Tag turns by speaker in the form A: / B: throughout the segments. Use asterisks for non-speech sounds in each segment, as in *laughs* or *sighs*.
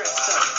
A: Crystal Meth.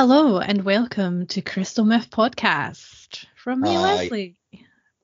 B: Hello and welcome to Crystal Myth Podcast from me,
C: Hi.
B: Leslie.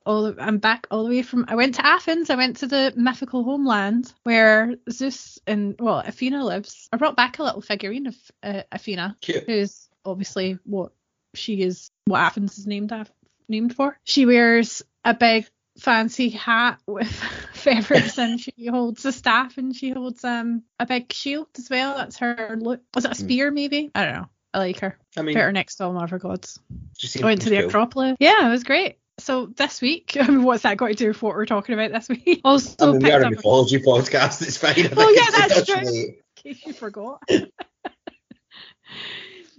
B: All I'm back all the way from. I went to Athens. I went to the mythical homeland where Zeus and well Athena lives. I brought back a little figurine of uh, Athena,
C: Cute.
B: who's obviously what she is, what Athens is named af- named for. She wears a big fancy hat with *laughs* feathers and she holds a staff and she holds um a big shield as well. That's her look. Was it a spear maybe? I don't know. I like her.
C: I mean,
B: Put her next to all my other gods.
C: she
B: I went to the
C: cool.
B: Acropolis. Yeah, it was great. So this week, I *laughs* mean, what's that got to do with what we're talking about this week? Also
C: I mean, we are a
B: up
C: mythology podcast. It's fine. I think
B: Oh, yeah, *laughs* that's true. in case you forgot. *laughs*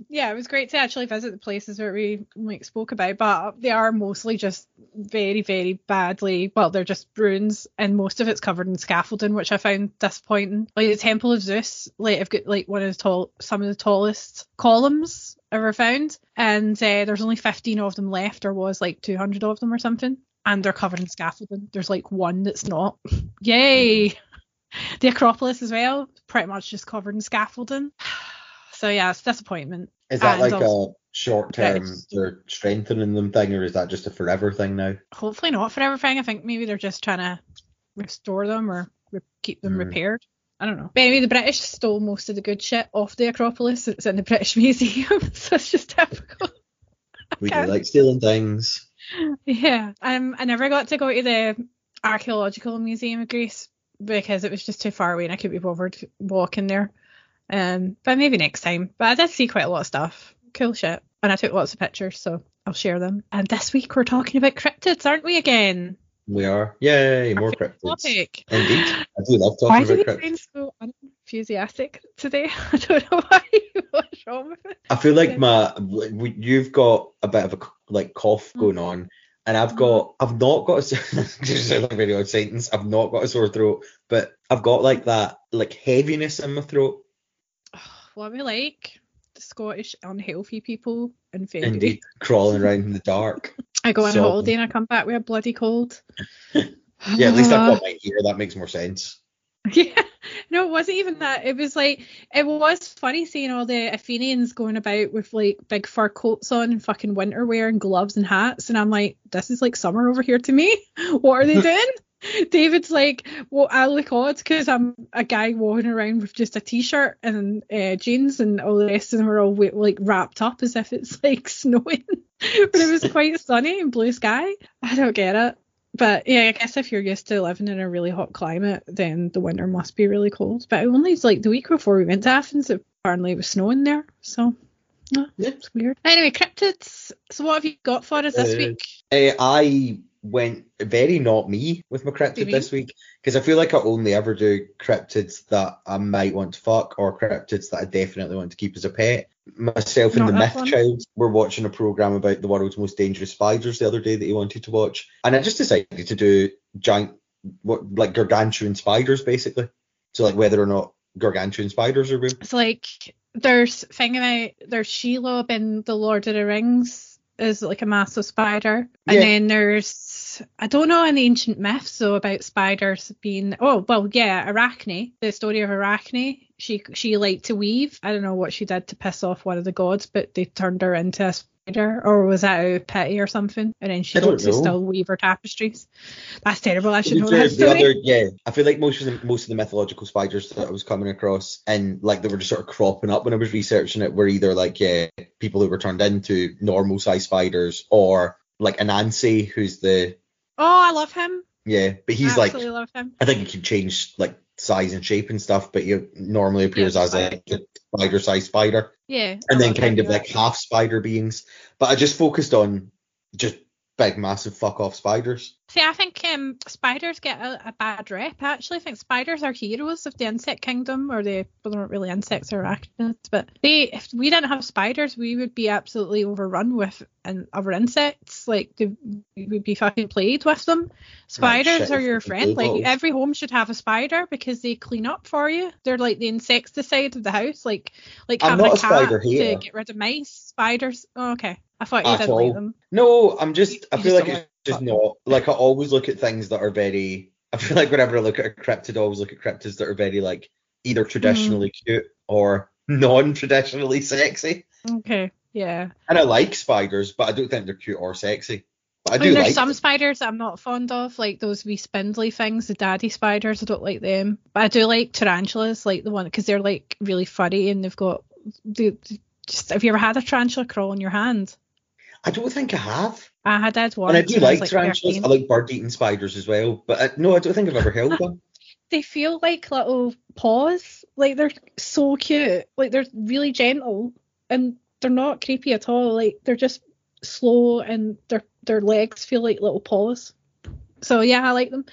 B: yeah, it was great to actually visit the places that we like spoke about, but they are mostly just very, very badly. Well, they're just ruins, and most of it's covered in scaffolding, which I found disappointing. Like the Temple of Zeus, like I've got like one of the tall, some of the tallest columns ever found, and uh, there's only 15 of them left. or was like 200 of them or something, and they're covered in scaffolding. There's like one that's not. *laughs* Yay! The Acropolis as well, pretty much just covered in scaffolding. *sighs* So yeah, it's disappointment.
C: Is that like
B: also-
C: a short term, they're strengthening them thing, or is that just a forever thing now?
B: Hopefully not forever thing. I think maybe they're just trying to restore them or re- keep them
C: Hmm.
B: repaired. I don't know. But anyway, the British stole most of the good shit off the Acropolis. It's in the British *laughs* Museum, so it's just typical. *laughs*
C: We do like stealing things.
B: Yeah. Um, I never got to go to the Archaeological Museum of Greece because it was just too far away and I couldn't be bothered walking there. Um, but maybe next time. But I did see quite a lot of stuff. Cool shit. And I took lots of pictures, so I'll share them. And this week we're talking about cryptids, aren't we again?
C: We are. Yay, more cryptids.
B: Topic.
C: Indeed. I do love
B: Why
C: talking
B: do
C: about
B: we
C: cryptids.
B: sound so unenthusiastic today? *laughs* I don't know why. *laughs* What's wrong with it?
C: I feel like my you've got a bit of a like cough
B: Mm.
C: going on, and I've got I've not got a *laughs* like a very odd sentence. I've not got a sore throat, but I've got like that like heaviness in my throat.
B: What we like? The Scottish unhealthy people in February.
C: Indeed, crawling around in the dark. *laughs*
B: I go on a
C: So-
B: holiday and I come back with a bloody cold. *laughs*
C: Yeah, at least I've got ah. mine here. That makes more sense. *laughs*
B: Yeah, no, it wasn't even that. It was like it was funny seeing all the Athenians going about with like big fur coats on and fucking winter wear and gloves and hats, and I'm like, this is like summer over here to me. What are they doing? *laughs* David's like, well, I look odd because I'm a guy walking around with just a t-shirt and uh, jeans, and all the rest of them are all like wrapped up as if it's *laughs* like snowing. *laughs* but it was quite sunny and blue sky. I don't get it. But yeah, I guess if you're used to living in a really hot climate, then the winter must be really cold. But only like the week before we went to Athens, Apparently it apparently was snowing there. So yeah,
C: Yeah.
B: it's weird. Anyway, cryptids. So what have you got for us this
C: Uh,
B: week?
C: Uh, I went very not me with my cryptid this week because I feel like I only ever do cryptids that I might want to fuck or cryptids that I definitely want to keep as a pet. Myself and
B: Not
C: the Myth
B: one.
C: Child were watching a program about the world's most dangerous spiders the other day that he wanted to watch, and I just decided to do giant, what like gargantuan spiders basically. So like whether or not gargantuan spiders are real.
B: It's like there's thing about there's Shelob in the Lord of the Rings is like a massive spider, and
C: Yeah.
B: then there's I don't know any ancient myths though about spiders being oh well yeah Arachne the story of Arachne. She she liked to weave. I don't know what she did to piss off one of the gods but they turned her into a spider. Or was that out of pity or something? And then she got to still weave her tapestries. That's terrible. I should know that
C: the
B: story.
C: other, yeah, I feel like most of the most of the mythological spiders that I was coming across and like they were just sort of cropping up when I was researching it were either like yeah people who were turned into normal size spiders or like Anansi, who's the
B: oh I love him
C: Yeah, but he's like,
B: Absolutely love him.
C: I think he can change like size and shape and stuff, but he normally appears
B: Yeah,
C: as a spider-sized spider,
B: Yeah. I
C: and then
B: oh,
C: kind
B: him,
C: of like half spider beings. But I just focused on just big, massive fuck off spiders.
B: See, I think um, spiders get a, a bad rep. I Actually, I think spiders are heroes of the insect kingdom, or they well, they're not really insects or arachnids, but they. If we didn't have spiders, we would be absolutely overrun with and other insects. Like they, we would be fucking played with them. Spiders
C: shit,
B: are your friend. Like every home should have a spider because they clean up for you. They're like the insecticide of the house. Like like
C: I'm
B: having
C: not
B: a
C: a
B: cat
C: spider hater.
B: to get rid of mice. Spiders. Oh, okay. I thought you
C: At
B: didn't
C: all.
B: like them.
C: No, I'm just. I
B: You
C: feel
B: just
C: like it's
B: like
C: just
B: uh,
C: not. Like I always look at things that are very. I feel like whenever I look at a cryptid, I always look at cryptids that are very like either mm-hmm. traditionally cute or non-traditionally sexy.
B: Okay. Yeah.
C: And I like spiders, but I don't think they're cute or sexy. But I
B: I
C: do
B: mean, there's
C: like
B: some
C: them.
B: spiders I'm not fond of, like those wee spindly things, the daddy spiders. I don't like them, but I do like tarantulas, like the one because they're like really furry and they've got. They, they- just have you ever had a tarantula crawl on your hand?
C: I don't think I have.
B: I had had one.
C: And I do
B: when
C: like tarantulas.
B: 13.
C: I like bird-eating spiders as well. But I, no, I don't think I've ever held *laughs* one.
B: They feel like little paws. Like they're so cute. Like they're really gentle and they're not creepy at all. Like they're just slow and their their legs feel like little paws. So yeah, I like them.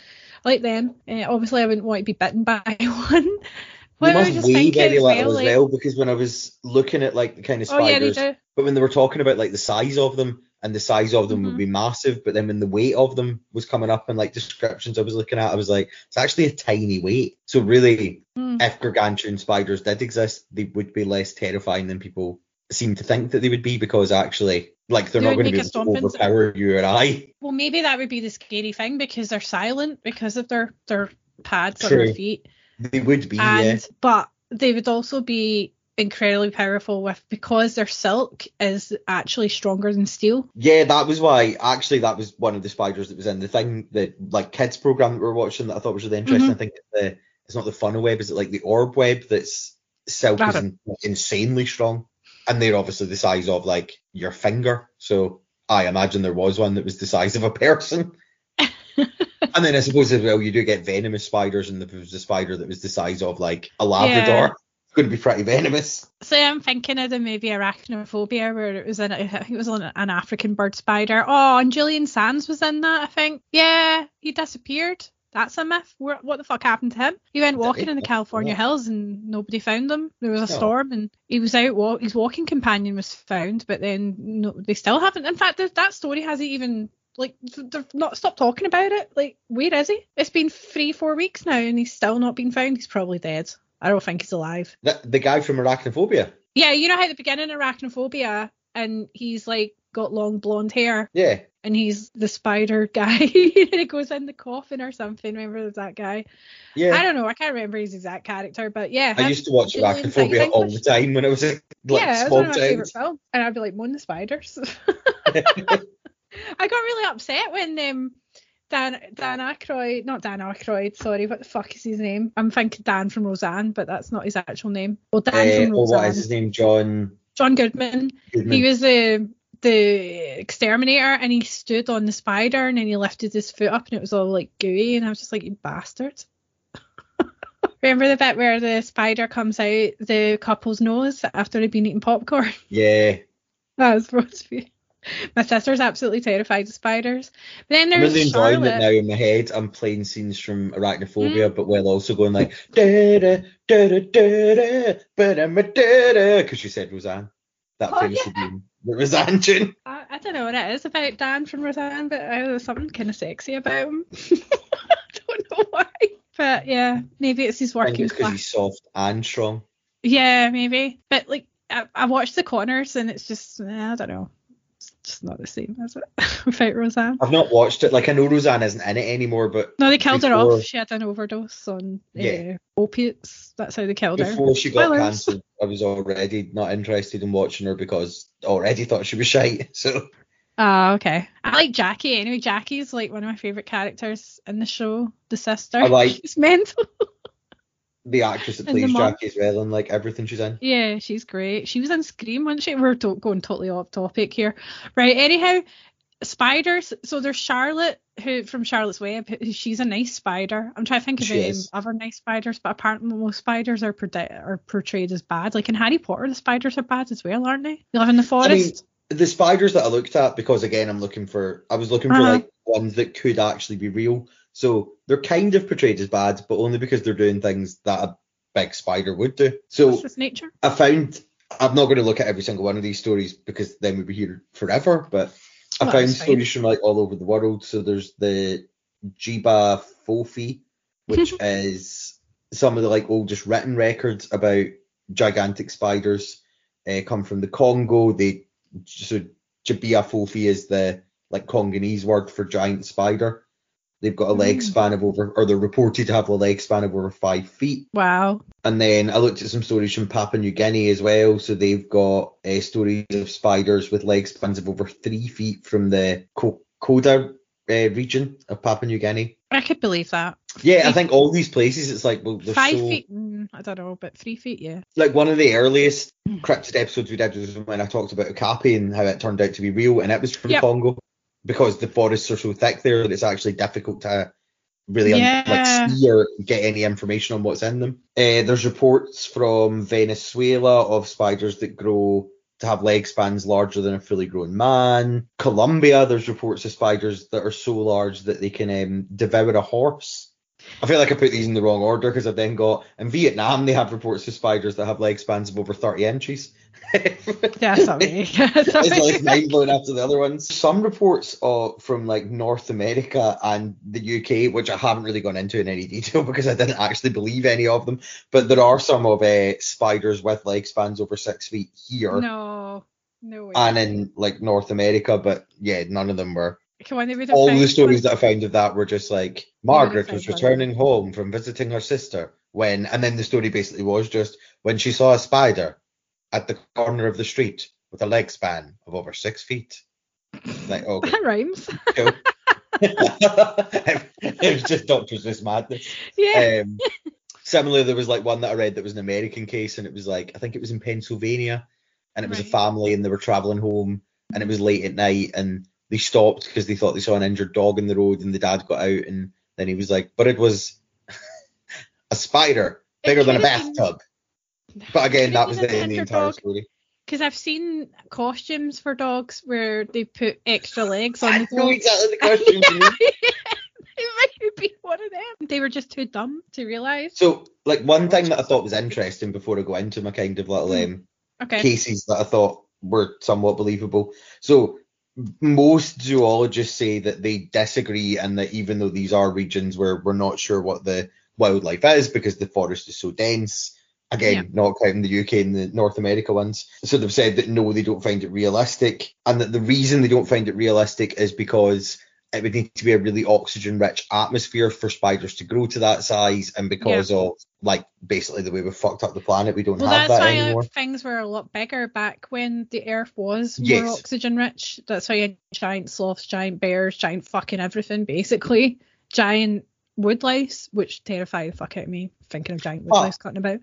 B: I like them. Uh, obviously, I wouldn't want to be bitten by *laughs* one.
C: They must
B: just
C: weigh very
B: as
C: little
B: well,
C: as well because when I was looking at like the kind of
B: Oh yeah,
C: spiders, but when they were talking about like the size of them and the size of them
B: Mhm.
C: would be massive, but then when the weight of them was coming up in like descriptions I was looking at, I was like, it's actually a tiny weight. So really,
B: Mm.
C: if gargantuan spiders did exist, they would be less terrifying than people seem to think that they would be because actually, like, they're
B: They
C: not going to be able to overpower you or I.
B: Well, maybe that would be the scary thing because they're silent because of their their pads on
C: True.
B: their feet.
C: They would be,
B: and
C: yeah.
B: but they would also be incredibly powerful with because their silk is actually stronger than steel.
C: Yeah, that was why. Actually, that was one of the spiders that was in the thing, the like kids program that we were watching that I thought was really interesting.
B: Mhm.
C: I think it's the it's not the funnel web, is it like the orb web that's silk is in, insanely strong, and they're obviously the size of like your finger. So I imagine there was one that was the size of a person. *laughs* and then I suppose as well you do get venomous spiders, and there was a spider that was the size of like a Labrador. It's going to be pretty venomous.
B: So I'm thinking of the movie Arachnophobia where it was in I think it was on an African bird spider. Oh, and Julian Sands was in that, I think. Yeah, he disappeared. That's a myth. Where, what the fuck happened to him? He went walking in the California
C: Yeah.
B: hills and nobody found him. There was a
C: Oh.
B: storm and he was out. Walk, his walking companion was found, but then no, they still haven't. In fact, that story hasn't even like they've not stopped talking about it. Like, where is he? It's been three, four weeks now, and he's still not been found. He's probably dead. I don't think he's alive.
C: The, the guy from Arachnophobia.
B: Yeah, you know how at the beginning of arachnophobia, and he's like got long blonde hair,
C: Yeah.
B: and he's the spider guy, *laughs* and he goes in the coffin or something. Remember that guy?
C: Yeah.
B: I don't know. I can't remember his exact character, but yeah.
C: I used to watch Arachnophobia all the time when I was like,
B: yeah, it was
C: small
B: one of my favorite films, and I'd be like, "Moon the spiders." *laughs* *laughs* I got really upset when um Dan Dan Aykroyd, not Dan Aykroyd, sorry, what the fuck is his name? I'm thinking Dan from Roseanne, but that's not his actual name. Well, Dan
C: Uh,
B: from
C: oh, what is his name? John
B: John Goodman.
C: Goodman.
B: He was the the exterminator, and he stood on the spider, and then he lifted his foot up, and it was all like gooey, and I was just like, "You bastard!" *laughs* Remember the bit where the spider comes out the couple's nose after they've been eating popcorn?
C: yeah. *laughs*
B: that was be. My sister's absolutely terrified of spiders. But then
C: I'm
B: there's
C: really enjoying
B: Charlotte.
C: it now in my head. I'm playing scenes from Arachnophobia,
B: Mm.
C: but while also going like da da da da da da but I'm a da da because you said Roseanne. That
B: Oh,
C: famously being the Roseanne tune. *laughs*
B: I, I don't know what it is about Dan from Roseanne, but uh, there's something kind of sexy about him. *laughs* I don't know why. But yeah, maybe it's his working
C: because he's soft and strong.
B: Yeah, maybe. But like, I, I watched the Conners and it's just, I don't know. It's not the same, is it? *laughs* Without Roseanne.
C: I've not watched it. Like I know Roseanne isn't in it anymore, but
B: No, they killed her off. She had an overdose on
C: Yeah.
B: uh, opiates. That's how they killed her.
C: before she got cancelled, I was already not interested in watching her because I already thought she was shite. *laughs* So
B: Ah, okay. I like Jackie. Anyway, Jackie's like one of my favorite characters in the show. The sister.
C: I like- *laughs*
B: She's mental.
C: The actress that plays. Jackie as well and like everything she's in.
B: Yeah, she's great. She was in Scream, wasn't she? We're to- going totally off topic here. Right, anyhow, spiders. So there's Charlotte, who from Charlotte's Web. Who, she's a nice spider. I'm trying to think of
C: She
B: any other nice spiders, but apparently most spiders are, predi- are portrayed as bad. Like in Harry Potter, the spiders are bad as well, aren't they? They live in the
C: I mean,
B: forest.
C: the spiders that I looked at, because again, I'm looking for, I was looking for
B: Uh-huh.
C: like ones that could actually be real. So they're kind of portrayed as bad, but only because they're doing things that a big spider would do. So. I found, I'm not going to look at every single one of these stories because then we'd be here forever, but I
B: Well,
C: found stories from like all over the world. So there's the Jiba Fofi, which *laughs* is some of the like oldest written records about gigantic spiders. Uh, come from the Congo. They so Jibia Fofi is the like Congolese word for giant spider. They've got a leg
B: Mm.
C: span of over, or they're reported to have a leg span of over five feet.
B: Wow.
C: And then I looked at some stories from Papua New Guinea as well. So they've got uh, stories of spiders with leg spans of over three feet from the Ko- Koda uh, region of Papua New Guinea.
B: I could believe that.
C: Yeah, I think all these places, it's like, well,
B: Five
C: so,
B: feet. Mm, I don't know, but three feet, yeah.
C: like one of the earliest
B: Mm.
C: cryptid episodes we did was when I talked about Okapi and how it turned out to be real, and it was from
B: Yep.
C: Congo because the forests are so thick there that it's actually difficult to really un- like see or get any information on what's in them. Uh, there's reports from Venezuela of spiders that grow to have leg spans larger than a fully grown man. Colombia, there's reports of spiders that are so large that they can um, devour a horse. I feel like I put these in the wrong order because I've then got in Vietnam they have reports of spiders that have leg spans of over 30 inches. *laughs*
B: That's not me. *laughs*
C: It's like mind blowing after the other ones. Some reports uh, from like North America and the UK, which I haven't really gone into in any detail *laughs* because I didn't actually believe any of them, but there are some of uh, spiders with leg spans over six feet here
B: No. No way.
C: and in like North America, but yeah, none of them were.
B: Come on, they
C: All the stories that I found of that were just like Margaret was returning home from visiting her sister when, and then the story basically was just when she saw a spider at the corner of the street with a leg span of over six feet. Like, oh,
B: That rhymes. *laughs* *laughs*
C: it was just Doctor Seuss madness.
B: Yeah.
C: Um, similarly, there was like one that I read that was an American case, and it was like I think it was in Pennsylvania, and it was a family, and they were traveling home, and it was late at night, and they stopped because they thought they saw an injured dog in the road, and the dad got out, and then he was like, but it was *laughs* a spider bigger than a
B: could've been-
C: bathtub. But again, that was the, the entire
B: dog.
C: story.
B: Because I've seen costumes for dogs where they put extra legs on
C: I
B: the
C: know exactly the *laughs* mean. *laughs*
B: it might be one of them. They were just too dumb to realise.
C: So, like one thing that I thought was interesting before I go into my kind of little um,
B: Okay.
C: cases that I thought were somewhat believable. So most zoologists say that they disagree and that even though these are regions where we're not sure what the wildlife is because the forest is so dense, again,
B: Yeah.
C: not counting the UK and the North America ones. So they've said that no, they don't find it realistic and that the reason they don't find it realistic is because it would need to be a really oxygen rich atmosphere for spiders to grow to that size and because of like basically the way we've fucked up the planet we don't
B: Well,
C: have
B: that's
C: that
B: why
C: anymore.
B: things were a lot bigger back when the Earth was more oxygen rich. That's why you had giant sloths, giant bears, giant fucking everything, basically. Giant woodlice, which terrify the fuck out of me, thinking of giant
C: Oh.
B: woodlice cutting about.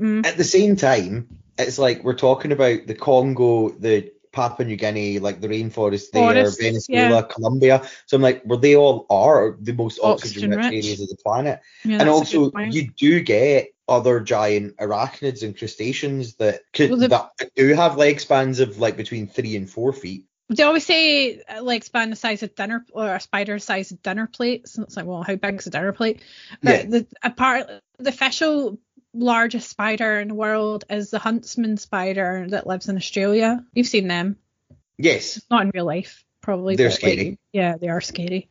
B: Mm.
C: at the same time, it's like we're talking about the Congo, the Papua New Guinea, like the rainforest there, Venezuela,
B: yeah.
C: Colombia. So I'm like, well, they all are the most oxygen rich
B: Oxygen-rich.
C: areas of the planet.
B: Yeah,
C: and also, you do get other giant arachnids and crustaceans that could
B: Well, the-
C: that do have leg spans of like between three and four feet.
B: They always say uh, like span the size of dinner or a spider size of dinner plates. And it's like, well, how big is a dinner plate? But
C: Yeah.
B: the apart the official largest spider in the world is the huntsman spider that lives in Australia. You've seen them.
C: Yes.
B: Not in real life, probably.
C: They're
B: but, like,
C: scary.
B: yeah, they are scary.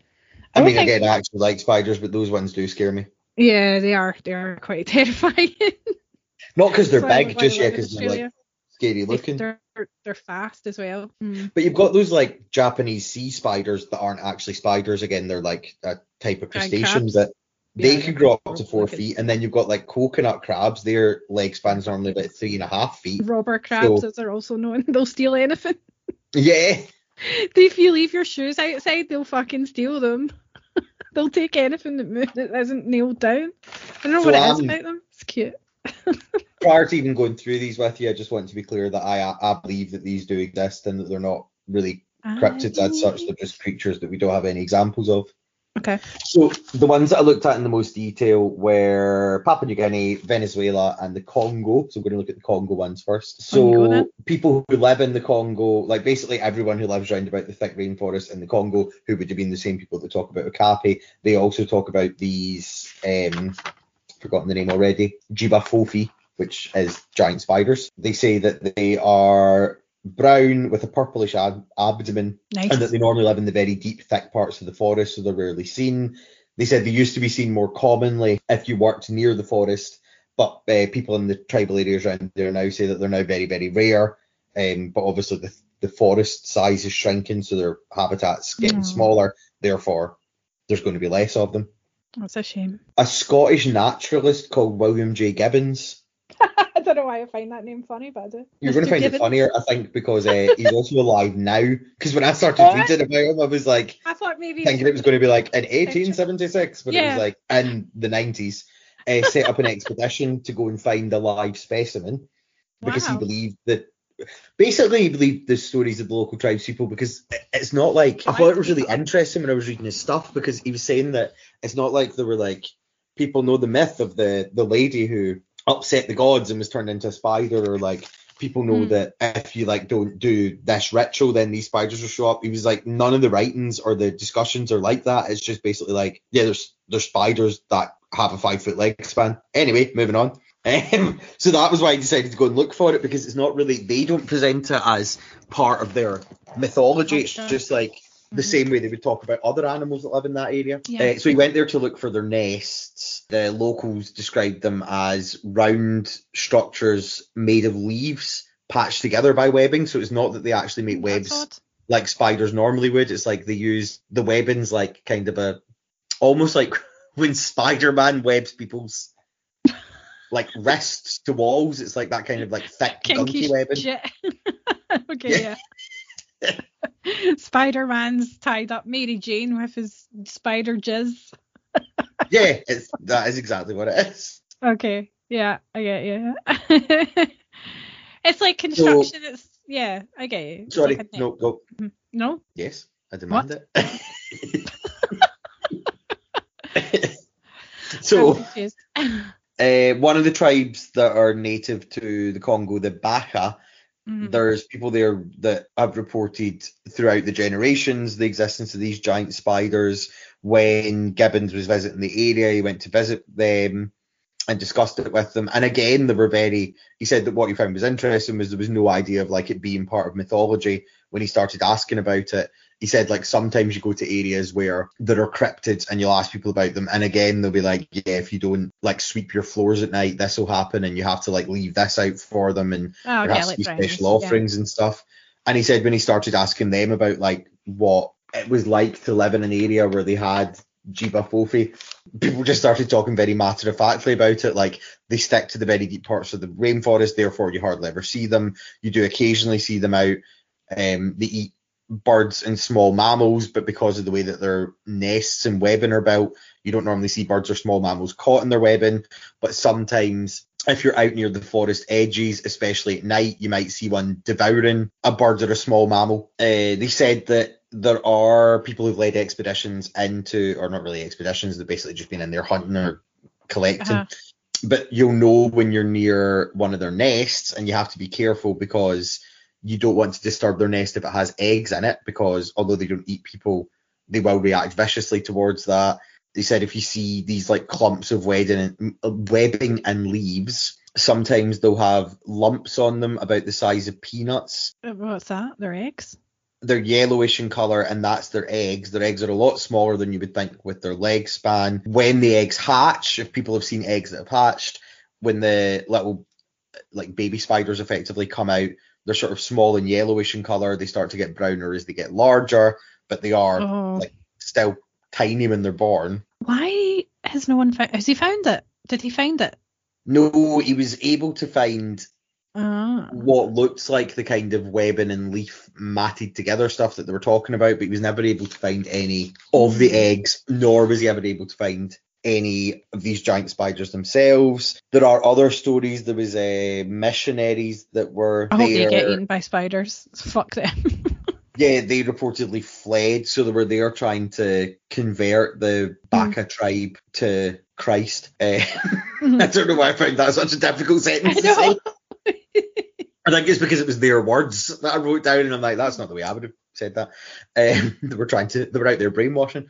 C: I
B: don't
C: mean,
B: think-
C: again, I actually like spiders, but those ones do scare me.
B: Yeah, they are. They are quite *laughs* terrifying.
C: Not because they're big, just
B: I
C: yeah, because they're like scary looking.
B: They're they're fast as well. Mm.
C: But you've got those like Japanese sea spiders that aren't actually spiders. Again, they're like a type of crustacean that they
B: Yeah,
C: can grow up to four feet. And then you've got like coconut crabs. Their leg spans normally about three and a half feet.
B: Robber crabs,
C: So-
B: as they're also known, *laughs* they'll steal anything. *laughs*
C: Yeah.
B: if you leave your shoes outside, they'll fucking steal them. *laughs* they'll take anything that, mo- that isn't nailed down. I don't know
C: So
B: what it is about them. It's cute.
C: Prior to even going through these with you, I just want to be clear that I I believe that these do exist and that they're not really cryptids as such. They're just creatures that we don't have any examples of.
B: Okay.
C: So the ones that I looked at in the most detail were Papua New Guinea, Venezuela, and the Congo. So I'm going to look at the Congo ones first. So people who live in the Congo, like basically everyone who lives around about the thick rainforest in the Congo, who would have been the same people that talk about Okapi, they also talk about these, um, forgotten the name already, Jibafofi, which is giant spiders. They say that they are brown with a purplish ab- abdomen
B: Nice.
C: and that they normally live in the very deep, thick parts of the forest, so they're rarely seen. They said they used to be seen more commonly if you worked near the forest, but uh, people in the tribal areas around there now say that they're now very, very rare. Um, but obviously the the forest size is shrinking, so their habitat's getting
B: Mm.
C: smaller. Therefore, there's going to be less of them.
B: That's a shame.
C: A Scottish naturalist called William J. Gibbons *laughs*
B: don't know why I find that name funny, but I do.
C: You're going to find it funnier, I think, because uh, he's *laughs* also alive now. Because when I started
B: Oh,
C: reading about him, I was like
B: I thought maybe
C: thinking it was going to be like in 1876, but it was like in the 90s. Uh, set up an expedition to go and find a live specimen because he believed that. Basically, he believed the stories of the local tribes people because it's not like I thought it was really interesting when I was reading his stuff because he was saying that it's not like there were like people know the myth of the the lady who upset the gods and was turned into a spider or like people know
B: Hmm.
C: that if you like don't do this ritual then these spiders will show up. He was like none of the writings or the discussions are like that. It's just basically like yeah there's there's spiders that have a five foot leg span. Anyway moving on. *laughs* Um, so that was why I decided to go and look for it because it's not really they don't present it as part of their mythology. It's just like the
B: Mhm.
C: same way they would talk about other animals that live in that area.
B: Yeah.
C: Uh, so he went there to look for their nests. The locals described them as round structures made of leaves patched together by webbing. So it's not that they actually make webs like spiders normally would. It's like they use the webbings like kind of a almost like *laughs* when Spider-Man webs people's *laughs* like wrists to walls. It's like that kind of like thick
B: Kinky
C: gunky webbing. *laughs*
B: okay, yeah. *laughs* Spider Man's tied up Mary Jane with his spider jizz. *laughs*
C: Yeah, it's that is exactly what it is.
B: Okay, yeah, I get you. *laughs* it's like construction. it's yeah, I get you. It's
C: Sorry,
B: like
C: no, go.
B: no.
C: Yes, I demand it. so, uh, one of the tribes that are native to the Congo, the Baka,
B: Mhm.
C: there's people there that have reported throughout the generations the existence of these giant spiders. When Gibbons was visiting the area, he went to visit them and discussed it with them. And again, they were very. He said that what he found was interesting was there was no idea of like it being part of mythology. When he started asking about it, he said like sometimes you go to areas where there are cryptids and you'll ask people about them, and again they'll be like, yeah, if you don't like sweep your floors at night, this will happen, and you have to like leave this out for them, and
B: Oh,
C: there has to be special
B: yeah.
C: offerings and stuff. And he said when he started asking them about like what it was like to live in an area where they had Jiba Fofi, people just started talking very matter of factly about it. Like they stick to the very deep parts of the rainforest, therefore you hardly ever see them. You do occasionally see them out. Um, they eat birds and small mammals, but because of the way that their nests and webbing are built, you don't normally see birds or small mammals caught in their webbing. But sometimes, if you're out near the forest edges, especially at night, you might see one devouring a bird or a small mammal. Uh, they said that there are people who've led expeditions into, or not really expeditions, they've basically just been in there hunting or collecting.
B: Uh-huh.
C: But you'll know when you're near one of their nests, and you have to be careful because you don't want to disturb their nest if it has eggs in it, because although they don't eat people, they will react viciously towards that. They said if you see these like clumps of webbing and, webbing and leaves, sometimes they'll have lumps on them about the size of peanuts.
B: Uh, What's that? Their eggs?
C: They're yellowish in colour, and that's their eggs. Their eggs are a lot smaller than you would think with their leg span. When the eggs hatch, if people have seen eggs that have hatched, when the little like baby spiders effectively come out, they're sort of small and yellowish in colour. They start to get browner as they get larger, but they are
B: Oh,
C: like- still tiny when they're born.
B: why has no one found? Has he found it? Did he find it?
C: No, he was able to find
B: Ah,
C: what looked like the kind of webbing and leaf matted together stuff that they were talking about, but he was never able to find any of the eggs, nor was he ever able to find any of these giant spiders themselves. There are other stories. There was uh, missionaries that were
B: I hope they get eaten by spiders. *laughs* Fuck them. *laughs*
C: Yeah, they reportedly fled, so they were there trying to convert the Baka tribe to Christ. Uh, *laughs* I don't know why I found that such a difficult sentence
B: I
C: to say. I think it's because it was their words that I wrote down, and I'm like, that's not the way I would have said that. Um, they were trying to, they were out there brainwashing.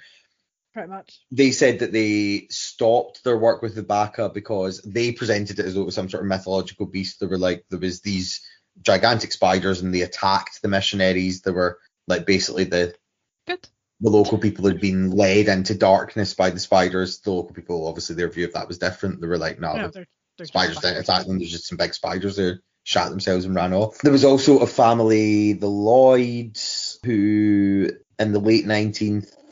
B: Pretty much.
C: They said that they stopped their work with the Baka because they presented it as though it was some sort of mythological beast. They were like, there was these gigantic spiders, and they attacked the missionaries. They were like basically the
B: Good.
C: the local people had been led into darkness by the spiders. The local people, obviously, their view of that was different. They were like, no,
B: No,
C: the
B: they're, they're
C: spiders didn't attack them. There's just some big spiders there. Shot themselves and ran off. There was also a family, the Lloyds, who in the late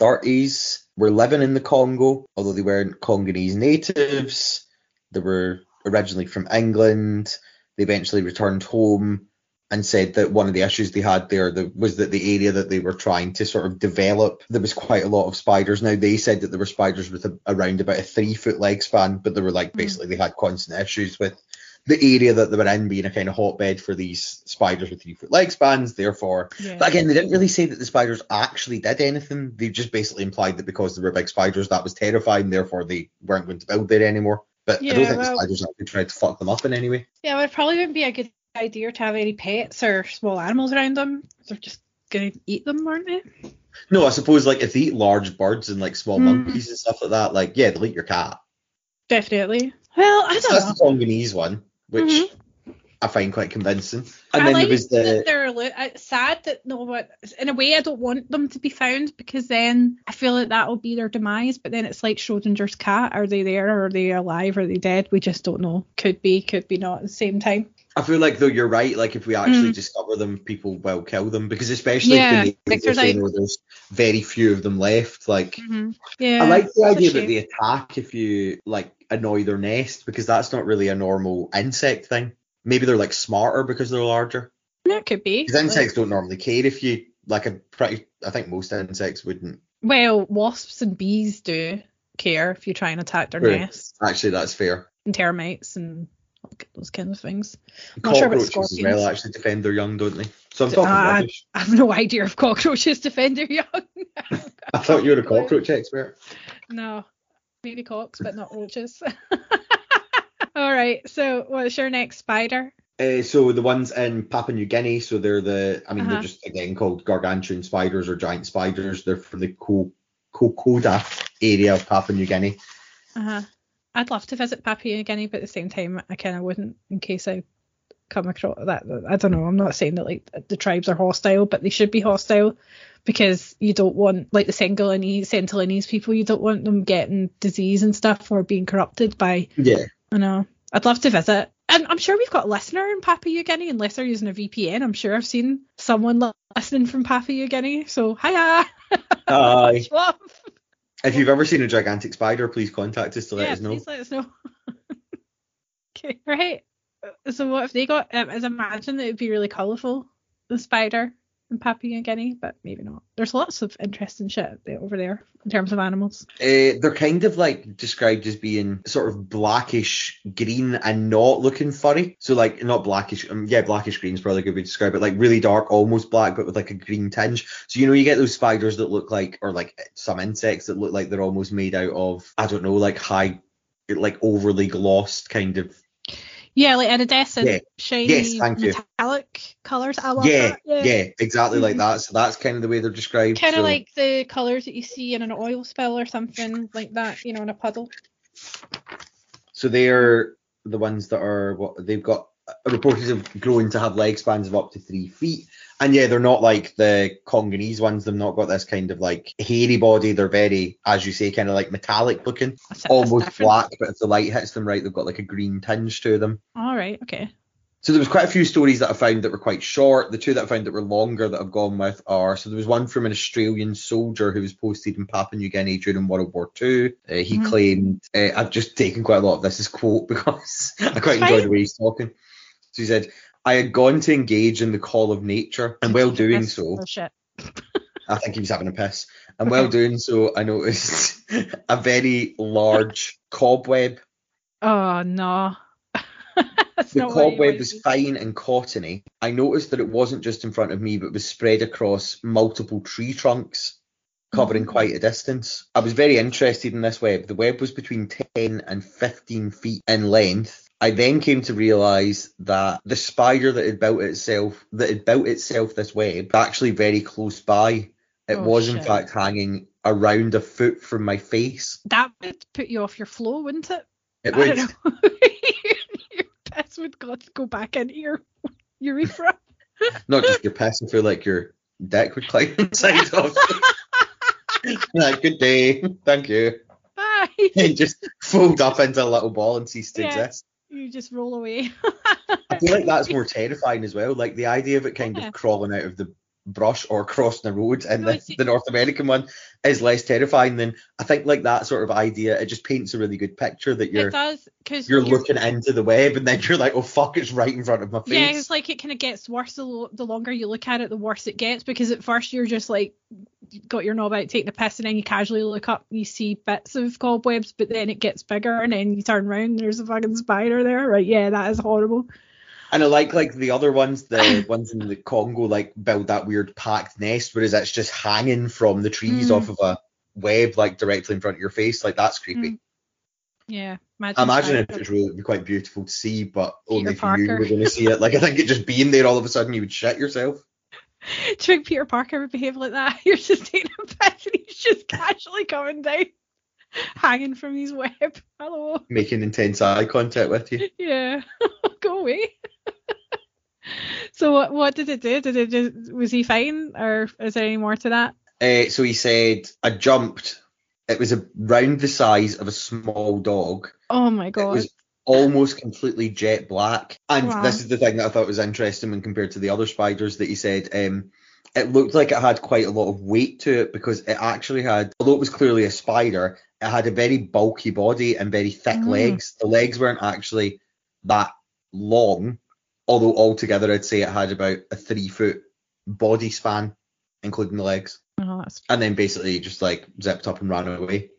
C: 1930s were living in the Congo, although they weren't Congolese natives. They were originally from England. They eventually returned home and said that one of the issues they had there was that the area that they were trying to sort of develop, there was quite a lot of spiders. Now they said that there were spiders with a, around about a three foot leg span, but they were like
B: Mm.
C: basically they had constant issues with the area that they were in being a kind of hotbed for these spiders with three foot leg spans. Therefore,
B: Yeah.
C: but again, they didn't really say that the spiders actually did anything. They just basically implied that because they were big spiders, that was terrifying. Therefore, they weren't going to build there anymore. But I don't think
B: well-
C: the spiders actually tried to fuck them up in any way.
B: Yeah, it probably wouldn't be a good idea to have any pets or small animals around them. They're just going to eat them, aren't they?
C: No, I suppose like if they eat large birds and like small
B: Mm.
C: monkeys and stuff like that, like yeah, they'll eat your cat.
B: Definitely. Well, I don't
C: that's
B: know.
C: the Congolese one, which
B: Mhm.
C: I find quite convincing. And
B: I
C: then
B: like
C: there was
B: that
C: the
B: they're it's sad that no one. In a way, I don't want them to be found because then I feel like that will be their demise. But then it's like Schrodinger's cat: are they there? Are they alive? Are they dead? We just don't know. Could be, could be not at the same time.
C: I feel like though you're right, like if we actually
B: Mm.
C: discover them, people will kill them because especially
B: Yeah,
C: if the natives are
B: they're
C: saying
B: like-
C: oh, there's very few of them left. Like
B: Yeah,
C: I like the idea that they attack if you like annoy their nest because that's not really a normal insect thing. Maybe they're like smarter because they're larger.
B: That could be.
C: Because insects don't normally care if you like a pretty. I think most insects wouldn't.
B: Well, wasps and bees do care if you try and attack their
C: Right.
B: nests,
C: Actually, that's fair.
B: and termites and those kinds of things. I'm Not sure about
C: Cockroaches as well
B: scorpions.
C: actually defend their young, don't they? So I'm talking
B: Ah,
C: rubbish. *laughs*
B: I have no idea if cockroaches *laughs* defend their young.
C: I thought you were a cockroach expert.
B: No, maybe cocks, but not roaches. *laughs* All right. So, what's your next spider?
C: Uh, so the ones in Papua New Guinea, so they're the, I mean,
B: Uh-huh.
C: they're just again called gargantuan spiders or giant spiders. They're from the Ko- Kokoda area of Papua New Guinea.
B: Uh huh. I'd love to visit Papua New Guinea, but at the same time, I kind of wouldn't in case I come across that. I don't know. I'm not saying that like the tribes are hostile, but they should be hostile because you don't want like the Sengalinese, Sentilinese people. You don't want them getting disease and stuff or being corrupted by.
C: Yeah.
B: I know. I'd love to visit. And I'm sure we've got a listener in Papua New Guinea, unless they're using a VPN. I'm sure I've seen someone li- listening from Papua New Guinea. So, hiya. *laughs* Love.
C: if you've ever seen a gigantic spider, please contact us to let
B: yeah,
C: us know.
B: please let us know. *laughs* okay, right. So what if they got? Um, as imagine that it would be really colourful, the spider in Papua New Guinea, but maybe not. There's lots of interesting shit over there in terms of animals.
C: Uh, they're kind of like described as being sort of blackish green and not looking furry. So like not blackish, um, yeah, blackish green is probably a good way to describe it. Like really dark, almost black, but with like a green tinge. So you know you get those spiders that look like, or like some insects that look like they're almost made out of, I don't know, like high, like overly glossed kind of.
B: Yeah, like iridescent,
C: Yeah.
B: shiny,
C: Yes, thank you.
B: metallic colours. I love
C: Yeah,
B: that.
C: yeah, yeah, exactly like
B: Mhm.
C: that. So that's kind of the way they're described.
B: Kind of
C: so-
B: like the colours that you see in an oil spill or something like that, you know, in a puddle.
C: So they're the ones that are what they've got reported of growing to have leg spans of up to three feet. And yeah, they're not like the Congolese ones. They've not got this kind of like hairy body. They're very, as you say, kind of like metallic looking, almost black. But if the light hits them right, they've got like a green tinge to them.
B: All right, okay.
C: So there was quite a few stories that I found that were quite short. The two that I found that were longer that I've gone with are so there was one from an Australian soldier who was posted in Papua New Guinea during World War Two. Uh, he
B: Mhm.
C: claimed uh, I've just taken quite a lot of this as quote *laughs* because I quite enjoyed the way he's talking. So he said, "I had gone to engage in the call of nature, and while doing
B: That's
C: so. *laughs* I think he was having a piss. And while doing so, I noticed *laughs* a very large cobweb
B: Oh no. *laughs*
C: The
B: not what you
C: cobweb was fine and cottony. I noticed that it wasn't just in front of me, but was spread across multiple tree trunks, covering
B: Mhm.
C: quite a distance. I was very interested in this web. The web was between 10 and 15 feet in length. I then came to realise that the spider that had built itself, that had built itself this web, actually very close by. It
B: Oh,
C: was in fact hanging around a foot from my face.
B: That would put you off your flow, wouldn't it?
C: It
B: I
C: would.
B: don't know. *laughs* your piss would go, back into your urethra.
C: Not just your piss, I feel like your dick would climb *laughs* inside of. *laughs* like, good day, thank you.
B: Bye.
C: And just fold up into a little ball and cease to
B: Yeah.
C: exist.
B: You just roll away.
C: I feel like that's *laughs* more terrifying as well. Like the idea of it kind
B: Yeah.
C: of crawling out of the brush or crossing the road
B: No,
C: the, the North American one is less terrifying than I think like that sort of idea. It just paints a really good picture that you're
B: does
C: you're looking into the web and then you're like, oh fuck, it's right in front of my face.
B: Yeah, it's like it kind of gets worse the, lo- the longer you look at it, the worse it gets. Because at first you're just like got your knob out taking a piss, and then you casually look up, and you see bits of cobwebs, but then it gets bigger, and then you turn around, and there's a fucking spider there. Right? Yeah, that is horrible.
C: And I like like the other ones, the *laughs* ones in the Congo, like build that weird packed nest, whereas it's just hanging from the trees
B: Mm.
C: off of a web, like directly in front of your face. Like that's creepy.
B: Mm. Yeah, imagine.
C: I imagine
B: spider-
C: it would really be quite beautiful to see, but
B: Peter
C: only if you were going to see it. Like I think it just being there all of a sudden, you would shit yourself. *laughs*
B: Do you think Peter Parker would behave like that? *laughs* You're just taking a piss, and he's just casually coming down, *laughs* hanging from his web. *laughs* Hello.
C: making intense eye contact with you.
B: Yeah, *laughs* go away. so what what did it do? Did it just was he fine or is there any more to that?
C: Uh, so he said, I jumped. It was around the size of a small dog.
B: Oh my god.
C: It was almost completely jet black. And
B: Wow.
C: this is the thing that I thought was interesting when compared to the other spiders that he said. Um, it looked like it had quite a lot of weight to it because it actually had, although it was clearly a spider, it had a very bulky body and very thick
B: Mm.
C: legs. The legs weren't actually that long, although altogether I'd say it had about a three foot body span, including the legs.
B: Oh, that's
C: And then basically just like zipped up and ran away.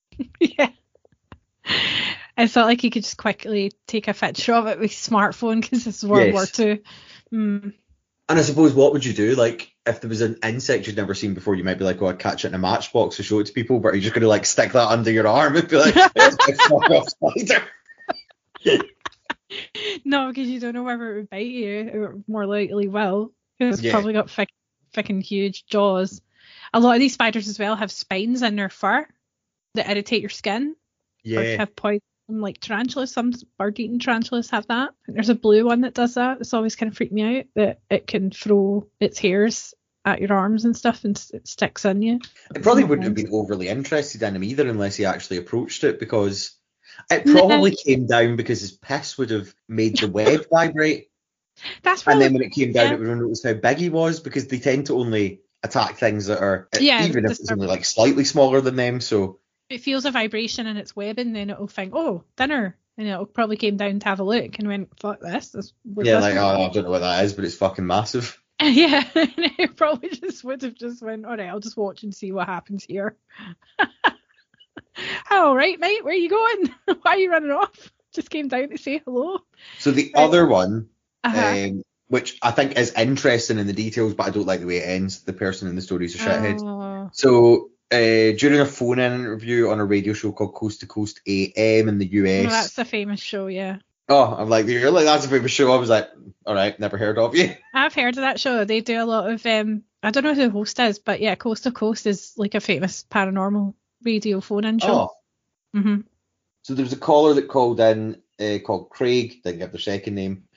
C: *laughs*
B: yeah. I felt like you could just quickly take a picture of it with smartphone because this is World
C: Yes.
B: War Two. Mm.
C: And I suppose what would you do? Like if there was an insect you'd never seen before, you might be like, "Oh, I'd catch it in a matchbox to show it to people," but you're you just gonna like stick that under your arm and be like, *laughs* "It's a fuck off spider"? *laughs*
B: No, because you don't know whether it would bite you, or more likely will. It's
C: Yeah.
B: probably got thick, fucking huge jaws. A lot of these spiders as well have spines in their fur that irritate your skin.
C: Yeah,
B: have poison like tarantulas. Some bird eating tarantulas have that. And there's a blue one that does that. It's always kind of freaked me out that it can throw its hairs at your arms and stuff and it sticks in you.
C: it probably wouldn't have been overly interested in him either unless he actually approached it because it probably came down because his piss would have made the web *laughs* vibrate,
B: That's
C: right.
B: and
C: then when it came down,
B: yeah.
C: it would have noticed how big he was because they tend to only attack things that are
B: Yeah,
C: even if it's only like slightly smaller than them. So
B: it feels a vibration in its webbing, then it'll think, oh, dinner. And it'll probably came down to have a look and went, fuck this. this
C: yeah, like oh, I don't know what that is, but it's fucking massive. *laughs*
B: Yeah, *laughs* and it probably just would have just went, all right, I'll just watch and see what happens here. all *laughs* right, mate, where are you going? Why are you running off? Just came down to say hello.
C: So the
B: Right.
C: other one
B: Uh-huh.
C: um, which I think is interesting in the details, but I don't like the way it ends. The person in the story is a shithead.
B: Oh,
C: So uh, during a phone-in interview on a radio show called Coast to Coast AM in the US.
B: no, that's a famous show, yeah.
C: Oh, I'm like, you're like, that's a famous show. I was like, all right, never heard of you. *laughs*
B: I've heard of that show. They do a lot of um I don't know who the host is, but yeah, Coast to Coast is like a famous paranormal radio phone in show.
C: Oh,
B: hmm
C: so there was a caller that called in uh, called Craig, didn't give their second name,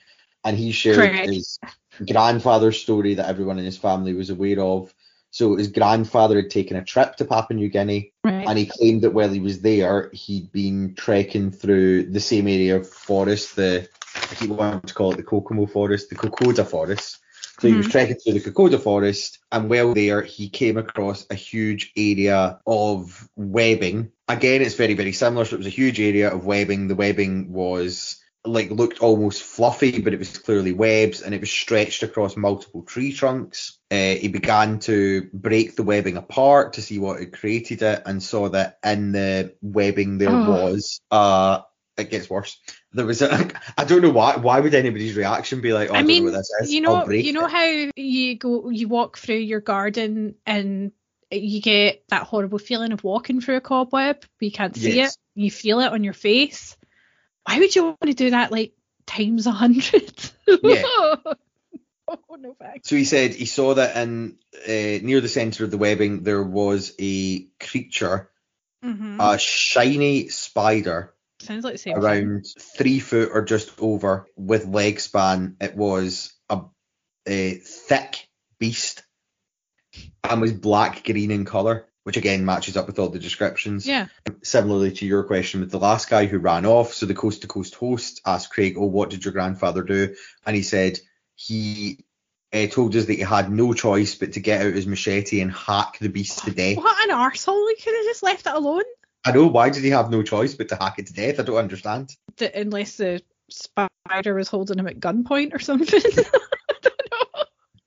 C: and he shared
B: Craig.
C: his grandfather's story that everyone in his family was aware of. So his grandfather had taken a trip to Papua New Guinea,
B: Right.
C: and he claimed that while he was there, he'd been trekking through the same area of forest, the I keep wanting to call it the Kokomo forest, the Kokoda forest. So he was
B: Mhm.
C: trekking through the Kokoda forest, and while there, he came across a huge area of webbing. Again, it's very, very similar. So it was a huge area of webbing. The webbing was like looked almost fluffy, but it was clearly webs, and it was stretched across multiple tree trunks. Uh, he began to break the webbing apart to see what had created it, and saw that in the webbing there
B: Oh.
C: was uh it gets worse there was a, I don't know why why would anybody's reaction be like, oh, I,
B: I
C: don't
B: mean,
C: know what this is.
B: you know, you know
C: it.
B: how you go, you walk through your garden and you get that horrible feeling of walking through a cobweb, but you can't see
C: Yes.
B: it. You feel it on your face. Why would you want to do that like times a hundred?
C: Yeah. *laughs*
B: oh no thanks.
C: So he said he saw that in uh, near the centre of the webbing there was a creature,
B: hmm
C: a shiny spider
B: Sounds like the same. thing.
C: around three foot or just over with leg span. It was a, a thick beast and was black green in colour, which again matches up with all the descriptions.
B: Yeah.
C: Similarly to your question with the last guy who ran off, so the coast to coast host asked Craig, "Oh, what did your grandfather do?" And he said he uh, told us that he had no choice but to get out his machete and hack the beast to death.
B: What an arsehole! He could have just left it alone.
C: I know why did he have no choice but to hack it to death? I don't understand.
B: Th- unless the spider was holding him at gunpoint or something. *laughs* I don't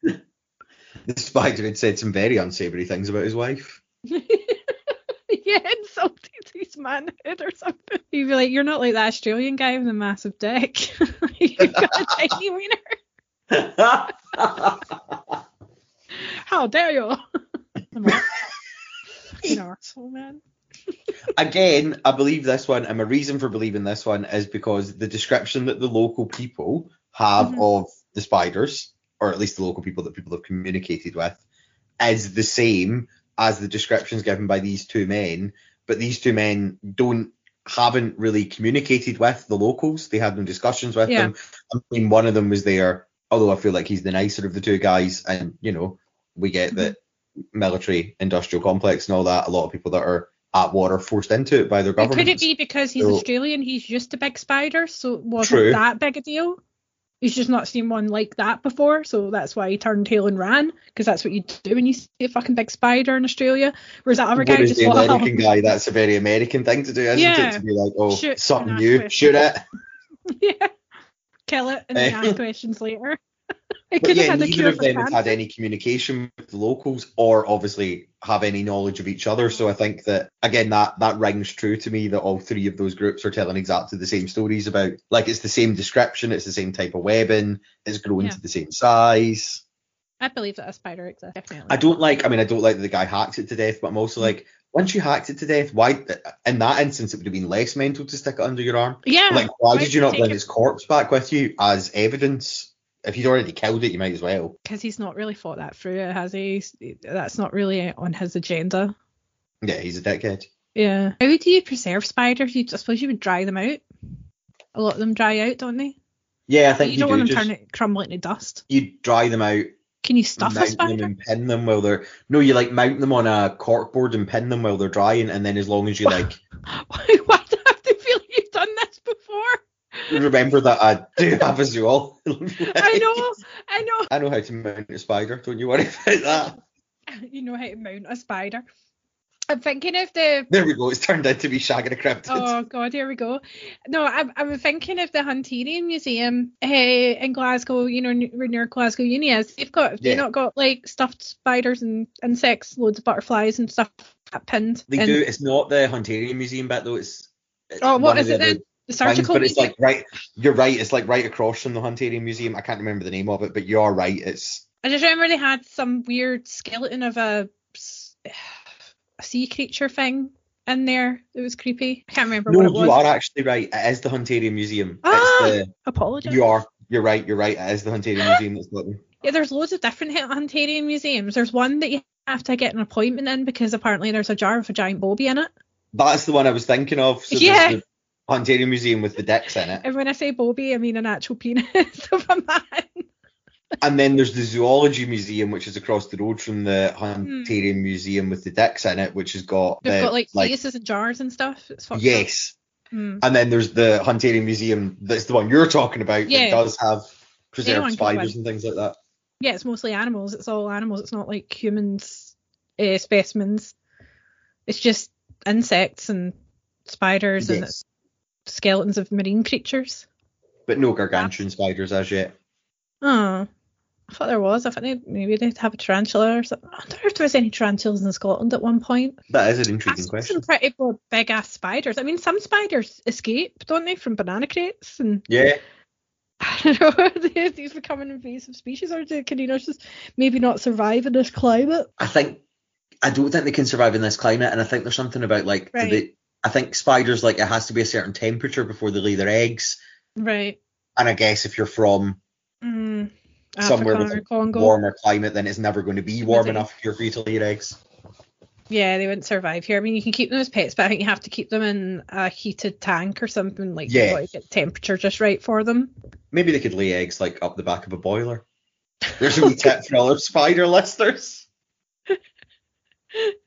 B: know. *laughs*
C: The spider had said some very unsavoury things about his wife. *laughs*
B: yeah, insulted his manhood or something. You'd be like, you're not like that Australian guy with a massive dick. *laughs* You've got a tiny wiener. *laughs* How dare you? I'm like, Fucking arsehole, man.
C: Again, I believe this one, and my reason for believing this one is because the description that the local people have
B: Mhm.
C: of the spiders, or at least the local people that people have communicated with, is the same as the descriptions given by these two men. But these two men don't haven't really communicated with the locals. They had no discussions with
B: Yeah.
C: them. I mean, one of them was there, although I feel like he's the nicer of the two guys, and you know, we get mm-hmm. that military industrial complex and all that. A lot of people that are at war are forced into it by their government.
B: could it be because he's
C: So-
B: Australian, he's used to big spiders, so it wasn't
C: True.
B: that big a deal? He's just not seen one like that before, so that's why he turned tail and ran, because that's what you do when you see a fucking big spider in Australia. Whereas that other guy
C: Whereas
B: just
C: the American guy, that's a very American thing to do, isn't
B: Yeah.
C: it? To be like, oh,
B: Shoot
C: something new, shoot it. *laughs*
B: yeah, kill it and then
C: Eh.
B: ask questions later. I
C: But
B: could
C: yeah,
B: have had
C: neither of them have had any communication with the locals, or obviously have any knowledge of each other. So I think that again, that that rings true to me that all three of those groups are telling exactly the same stories about, like it's the same description, it's the same type of webbing, it's grown
B: Yeah.
C: to the same size.
B: I believe that a spider exists, definitely.
C: I don't like. I mean, I don't like that the guy hacked it to death, but I'm also
B: Mm.
C: like, once you hacked it to death, why? In that instance, it would have been less mental to stick it under your arm.
B: Yeah.
C: Like, why
B: why
C: did you not bring
B: it-
C: his corpse back with you as evidence? If you'd already killed it, you might as well.
B: Because he's not really thought that through, has he? That's not really on his agenda.
C: Yeah, he's a dickhead.
B: Yeah. How do you preserve spiders? You, I suppose you would dry them out. A lot of them dry out, don't they?
C: Yeah, I think
B: you
C: you,
B: don't
C: do
B: want them turning crumbling to dust.
C: you dry them out,
B: Can you stuff a
C: mount them
B: spider?
C: and pin them while they're no, you like mount them on a corkboard and pin them while they're drying, and then as long as you like *laughs*
B: Why, why do I have to feel you've done this before?
C: Remember that I do have a zool. *laughs*
B: I know, I know.
C: I know how to mount a spider. Don't you worry about that.
B: You know how to mount a spider. I'm thinking of the
C: There we go. It's turned out to be shagging a cryptid.
B: Oh God, here we go. No, I'm, I'm thinking of the Hunterian Museum uh, in Glasgow. You know, near Glasgow Uni is. They've got,
C: Yeah.
B: they not got like stuffed spiders and insects, loads of butterflies and stuff pinned.
C: They
B: in-
C: do. It's not the Hunterian Museum but though. It's
B: Oh, what
C: the
B: it then? The surgical
C: but it's like right. You're right. It's like right across from the Hunterian Museum. I can't remember the name of it, but you are right. It's
B: I just remember they had some weird skeleton of a sea creature thing in there. It was creepy. I can't remember
C: no,
B: what it was.
C: you are actually right. It is the Hunterian Museum.
B: Ah!
C: It's the
B: Apologize.
C: you are. You're right. You're right. It is the Hunterian *gasps* Museum that's got them.
B: Yeah, there's loads of different Hunterian museums. There's one that you have to get an appointment in because apparently there's a jar with a giant bobby in it.
C: That's the one I was thinking of. So
B: Yeah.
C: the Hunterian Museum with the dicks in it,
B: And when I say bobby, I mean an actual penis *laughs* of a man.
C: and then there's the Zoology Museum, which is across the road from the Hunterian Museum with the dicks in it, which has got
B: They've
C: the
B: got like,
C: like
B: faces and jars and stuff. It's
C: yes.
B: Mm.
C: And then there's the Hunterian Museum, that's the one you're talking about,
B: Yeah.
C: that does have preserved
B: Anyone can go
C: spiders and things like that.
B: Yeah, it's mostly animals. It's all animals. It's not like humans uh, specimens. It's just insects and spiders and
C: Yes.
B: Skeletons of marine creatures.
C: But no gargantuan spiders as yet.
B: Oh, I thought there was. I thought they, maybe they'd have a tarantula or something. I wonder if there was any tarantulas in Scotland at one point.
C: That is an intriguing
B: seen
C: question.
B: some pretty big ass spiders. I mean, some spiders escape, don't they, from banana crates and
C: Yeah, *laughs*
B: I don't know, are *laughs* they- these becoming invasive species, or do caninos just maybe not survive in this climate?
C: I think I don't think they can survive in this climate, and I think there's something about like
B: Right.
C: the, I think spiders like it has to be a certain temperature before they lay their eggs,
B: Right.
C: and I guess if you're from
B: Mm.
C: somewhere with
B: Congo.
C: warmer climate, then it's never going to be warm enough here for you to lay your eggs.
B: Yeah, they wouldn't survive here. I mean, you can keep them as pets, but I think you have to keep them in a heated tank or something like
C: Yeah.
B: to get temperature just right for them.
C: Maybe they could lay eggs like up the back of a boiler. *laughs* There's a wee tip for all our spider listeners. *laughs*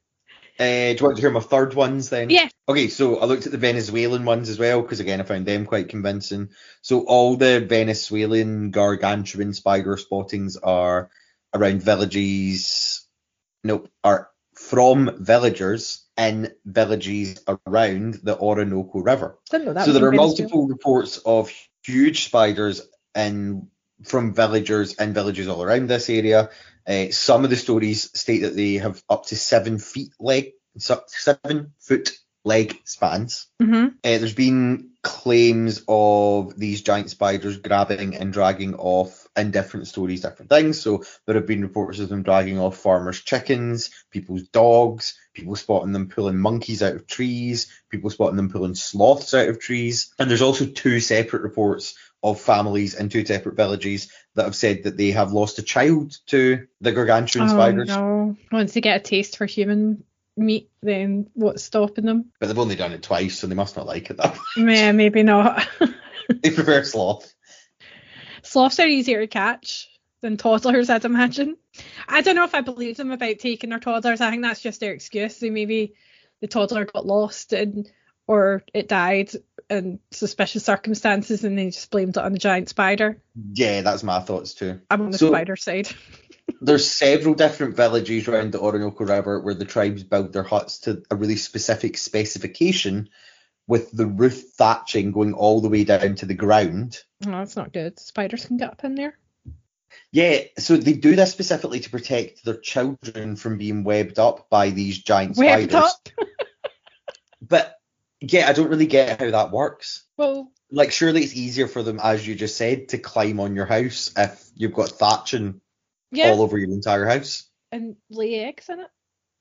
C: Uh, do you want to hear my third ones then?
B: Yeah.
C: Okay, so I looked at the Venezuelan ones as well because again I found them quite convincing. So all the Venezuelan gargantuan spider spottings are around villages. Nope, are from villagers in villages around the Orinoco River.
B: Didn't know that
C: so there are
B: Venezuela.
C: multiple reports of huge spiders in from villagers in villages all around this area. Uh, some of the stories state that they have up to seven feet leg, seven foot leg spans.
B: Mhm.
C: Uh, there's been claims of these giant spiders grabbing and dragging off in different stories, different things. So there have been reports of them dragging off farmers' chickens, people's dogs, people spotting them pulling monkeys out of trees, people spotting them pulling sloths out of trees. And there's also two separate reports of families in two separate villages that have said that they have lost a child to the gargantuan
B: Oh,
C: spiders.
B: no. Once they get a taste for human meat, then what's stopping them?
C: But they've only done it twice, so they must not like it that much.
B: Yeah, maybe not. *laughs*
C: they prefer sloth.
B: Sloths are easier to catch than toddlers, I'd imagine. I don't know if I believe them about taking their toddlers. I think that's just their excuse. They maybe the toddler got lost and or it died in suspicious circumstances and they just blamed it on the giant spider.
C: Yeah, that's my thoughts too.
B: I'm on the
C: So-
B: spider side. *laughs*
C: There's several different villages around the Orinoco River where the tribes build their huts to a really specific specification, with the roof thatching going all the way down to the ground.
B: Oh, that's not good. Spiders can get up in there.
C: Yeah, so they do this specifically to protect their children from being webbed up by these giant
B: Webbed
C: spiders.
B: up. *laughs*
C: But yeah, I don't really get how that works.
B: Well,
C: Like, surely it's easier for them, as you just said, to climb on your house if you've got thatching
B: yeah,
C: all over your entire house.
B: and lay eggs in it.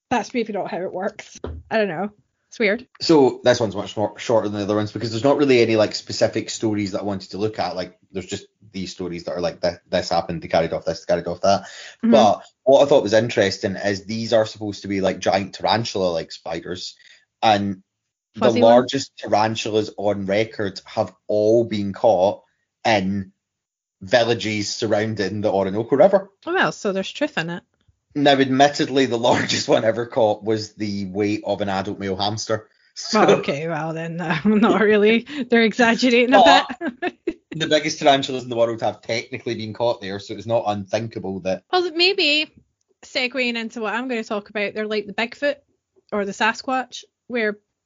B: That's maybe not how it works. I don't know. It's weird.
C: So this one's much more shorter than the other ones because there's not really any like specific stories that I wanted to look at. Like there's just these stories that are like this, this happened, they carried off this, they carried off that.
B: Mhm.
C: But what I thought was interesting is these are supposed to be like giant tarantula like spiders, and
B: Fuzzy
C: the largest tarantulas on record have all been caught in villages surrounding the Orinoco River.
B: Oh, well, so there's truth in it.
C: Now, admittedly, the largest *laughs* one ever caught was the weight of an adult male hamster. So *laughs*
B: Well, okay, well then, uh, *laughs* not really. They're exaggerating a bit.
C: the biggest tarantulas in the world have technically been caught there, so it's not unthinkable that
B: well, maybe segueing into what I'm going to talk about, they're like the Bigfoot or the Sasquatch,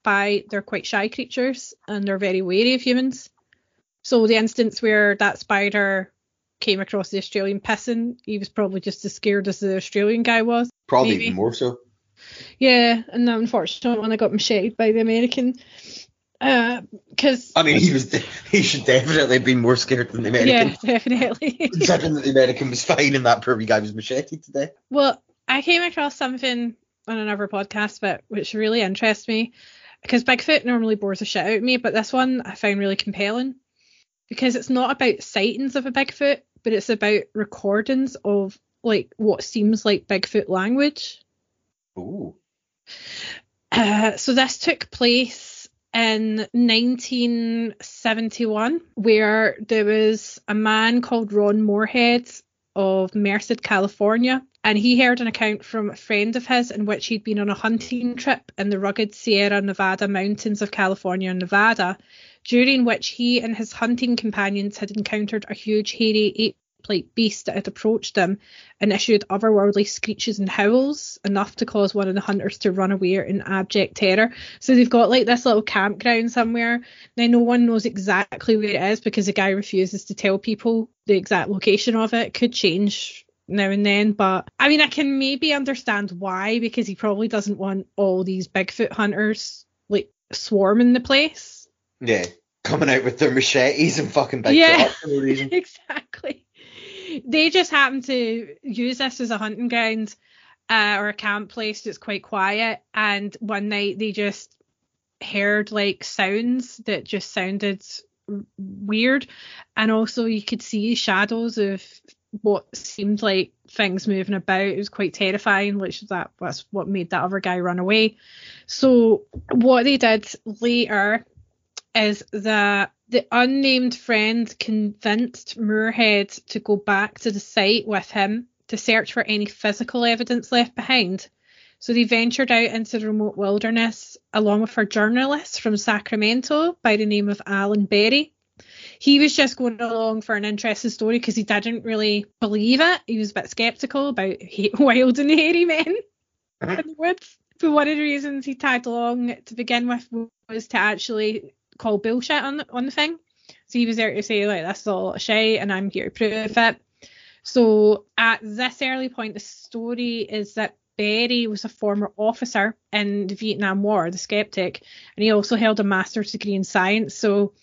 B: whereby they're quite shy creatures and they're very wary of humans. So the instance where that spider came across the Australian pissing, he was probably just as scared as the Australian guy was.
C: probably
B: Maybe.
C: even more so.
B: Yeah, and the unfortunate one I got macheted by the American. Uh, because
C: I mean, he was he should definitely have been more scared than the American.
B: yeah, *laughs* definitely.
C: Considering that the American was fine and that poor guy was macheted today.
B: Well, I came across something on another podcast, but which really interests me because Bigfoot normally bores the shit out of me, but this one I found really compelling because it's not about sightings of a Bigfoot, but it's about recordings of like what seems like Bigfoot language.
C: Ooh.
B: Uh, so this took place in 1971, where there was a man called Ron Morehead of Merced, California, and he heard an account from a friend of his in which he'd been on a hunting trip in the rugged Sierra Nevada mountains of California and Nevada, during which he and his hunting companions had encountered a huge hairy ape like beast that had approached them and issued otherworldly screeches and howls, enough to cause one of the hunters to run away in abject terror. So they've got like this little campground somewhere. Now no one knows exactly where it is because the guy refuses to tell people the exact location of it. it could change now and then, but I mean I can maybe understand why because he probably doesn't want all these Bigfoot hunters like swarming the place.
C: Yeah. Coming out with their machetes and fucking big
B: Yeah.
C: for no reason. *laughs*
B: exactly. They just happen to use this as a hunting ground uh, or a camp place that's quite quiet. And one night they just heard like sounds that just sounded weird. And also you could see shadows of what seemed like things moving about. It was quite terrifying, which that that's what made that other guy run away. So what they did later is that the unnamed friend convinced Morehead to go back to the site with him to search for any physical evidence left behind. So they ventured out into the remote wilderness along with a journalist from Sacramento by the name of Alan Berry. He was just going along for an interesting story because he didn't really believe it. He was a bit skeptical about *laughs* wild and hairy men uh-huh. in the woods. But one of the reasons he tagged along to begin with was to actually call bullshit on the, on the thing. So he was there to say like that's all a shit and I'm here to prove it. So at this early point, the story is that Berry was a former officer in the Vietnam War, the skeptic, and he also held a master's degree in science. So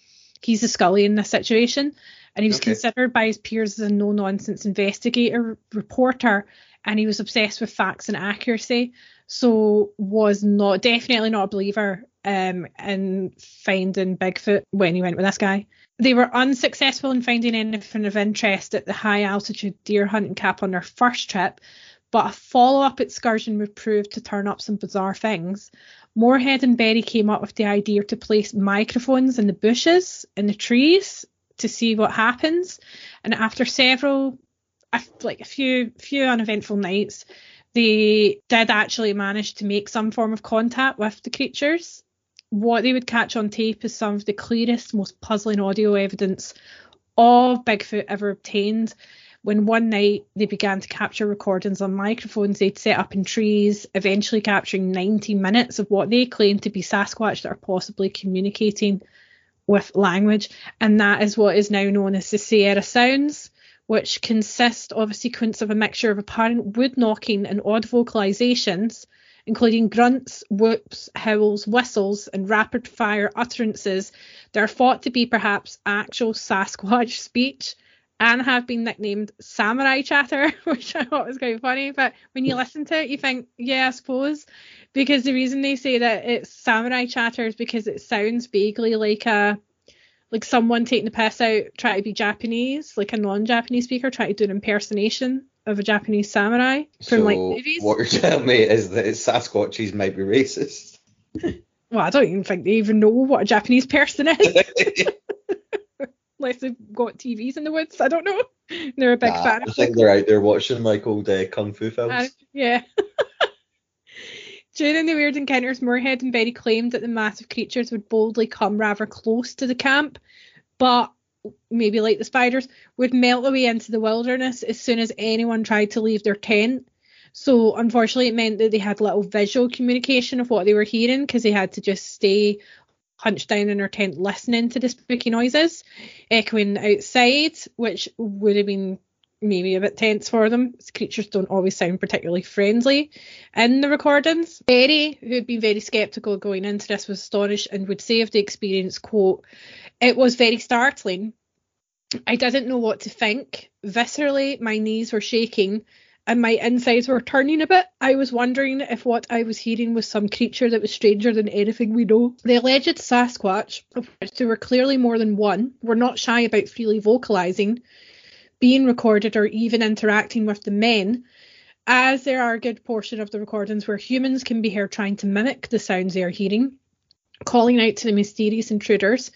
B: he's a Scully in this situation. And he was
C: Okay.
B: considered by his peers as a no nonsense investigator reporter, and he was obsessed with facts and accuracy. So was not definitely not a believer um, in finding Bigfoot when he went with this guy. They were unsuccessful in finding anything of interest at the high altitude deer hunting cap on their first trip, but a follow up excursion would prove to turn up some bizarre things. Morehead and Berry came up with the idea to place microphones in the bushes, in the trees, to see what happens. And after several, like a few, few uneventful nights, they did actually manage to make some form of contact with the creatures. What they would catch on tape is some of the clearest, most puzzling audio evidence of Bigfoot ever obtained. When one night they began to capture recordings on microphones they'd set up in trees, eventually capturing 90 minutes of what they claimed to be Sasquatch that are possibly communicating with language. And that is what is now known as the Sierra Sounds, which consist of a sequence of a mixture of apparent wood knocking and odd vocalizations, including grunts, whoops, howls, whistles, and rapid fire utterances that are thought to be perhaps actual Sasquatch *laughs* speech and have been nicknamed samurai chatter, *laughs* which I thought was quite funny. But when you listen to it, you think, yeah, I suppose. Because the reason they say that it's samurai chatter is because it sounds vaguely like a like someone taking the piss out, trying to be Japanese, like a non-Japanese speaker, trying to do an impersonation of a Japanese samurai from
C: so
B: like movies.
C: what you're *laughs* telling me is that Sasquatches might be racist.
B: Well, I don't even think they even know what a Japanese person is, *laughs* unless they've got TVs in the woods. I don't know. *laughs* They're a big
C: Nah,
B: fan
C: I think they're out there watching like old uh, kung fu films.
B: Uh, yeah. *laughs* During the weird encounters, Morehead and Berry claimed that the massive creatures would boldly come rather close to the camp, but maybe like the spiders, would melt away into the wilderness as soon as anyone tried to leave their tent. So unfortunately, it meant that they had little visual communication of what they were hearing because they had to just stay hunched down in their tent listening to the spooky noises echoing outside, which would have been maybe a bit tense for them. Creatures don't always sound particularly friendly in the recordings. Berry, who had been very skeptical going into this, was astonished and would say of the experience, quote, it was very startling. I didn't know what to think. Viscerally, my knees were shaking and my insides were turning a bit. I was wondering if what I was hearing was some creature that was stranger than anything we know. The alleged Sasquatch, of which there were clearly more than one, were not shy about freely vocalizing, being recorded, or even interacting with the men, as there are a good portion of the recordings where humans can be heard trying to mimic the sounds they are hearing, calling out to the mysterious intruders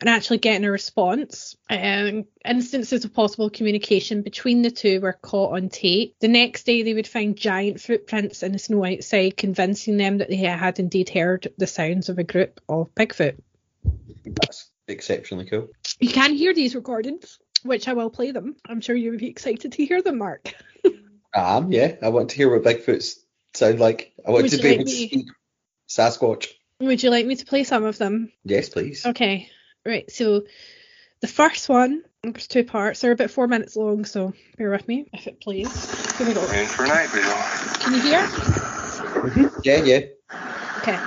B: and actually getting a response. Um, instances of possible communication between the two were caught on tape. The next day, they would find giant footprints in the snow outside, convincing them that they had indeed heard the sounds of a group of Bigfoot.
C: That's exceptionally cool.
B: You can hear these recordings which I will play them. I'm sure you would be excited to hear them, Mark.
C: I am, yeah. I want to hear what Bigfoots sound like. I want
B: Would
C: to be
B: like
C: able to speak Sasquatch.
B: Would you like me to play some of them?
C: Yes, please.
B: Okay, right. So the first one, there's two parts. They're about four minutes long, so bear with me if it plays. Here we go.
D: In for Nightville.
B: Can you hear?
C: Mhm. Yeah, yeah.
B: Okay.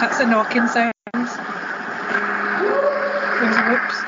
B: That's a knocking sound. There's a whoops.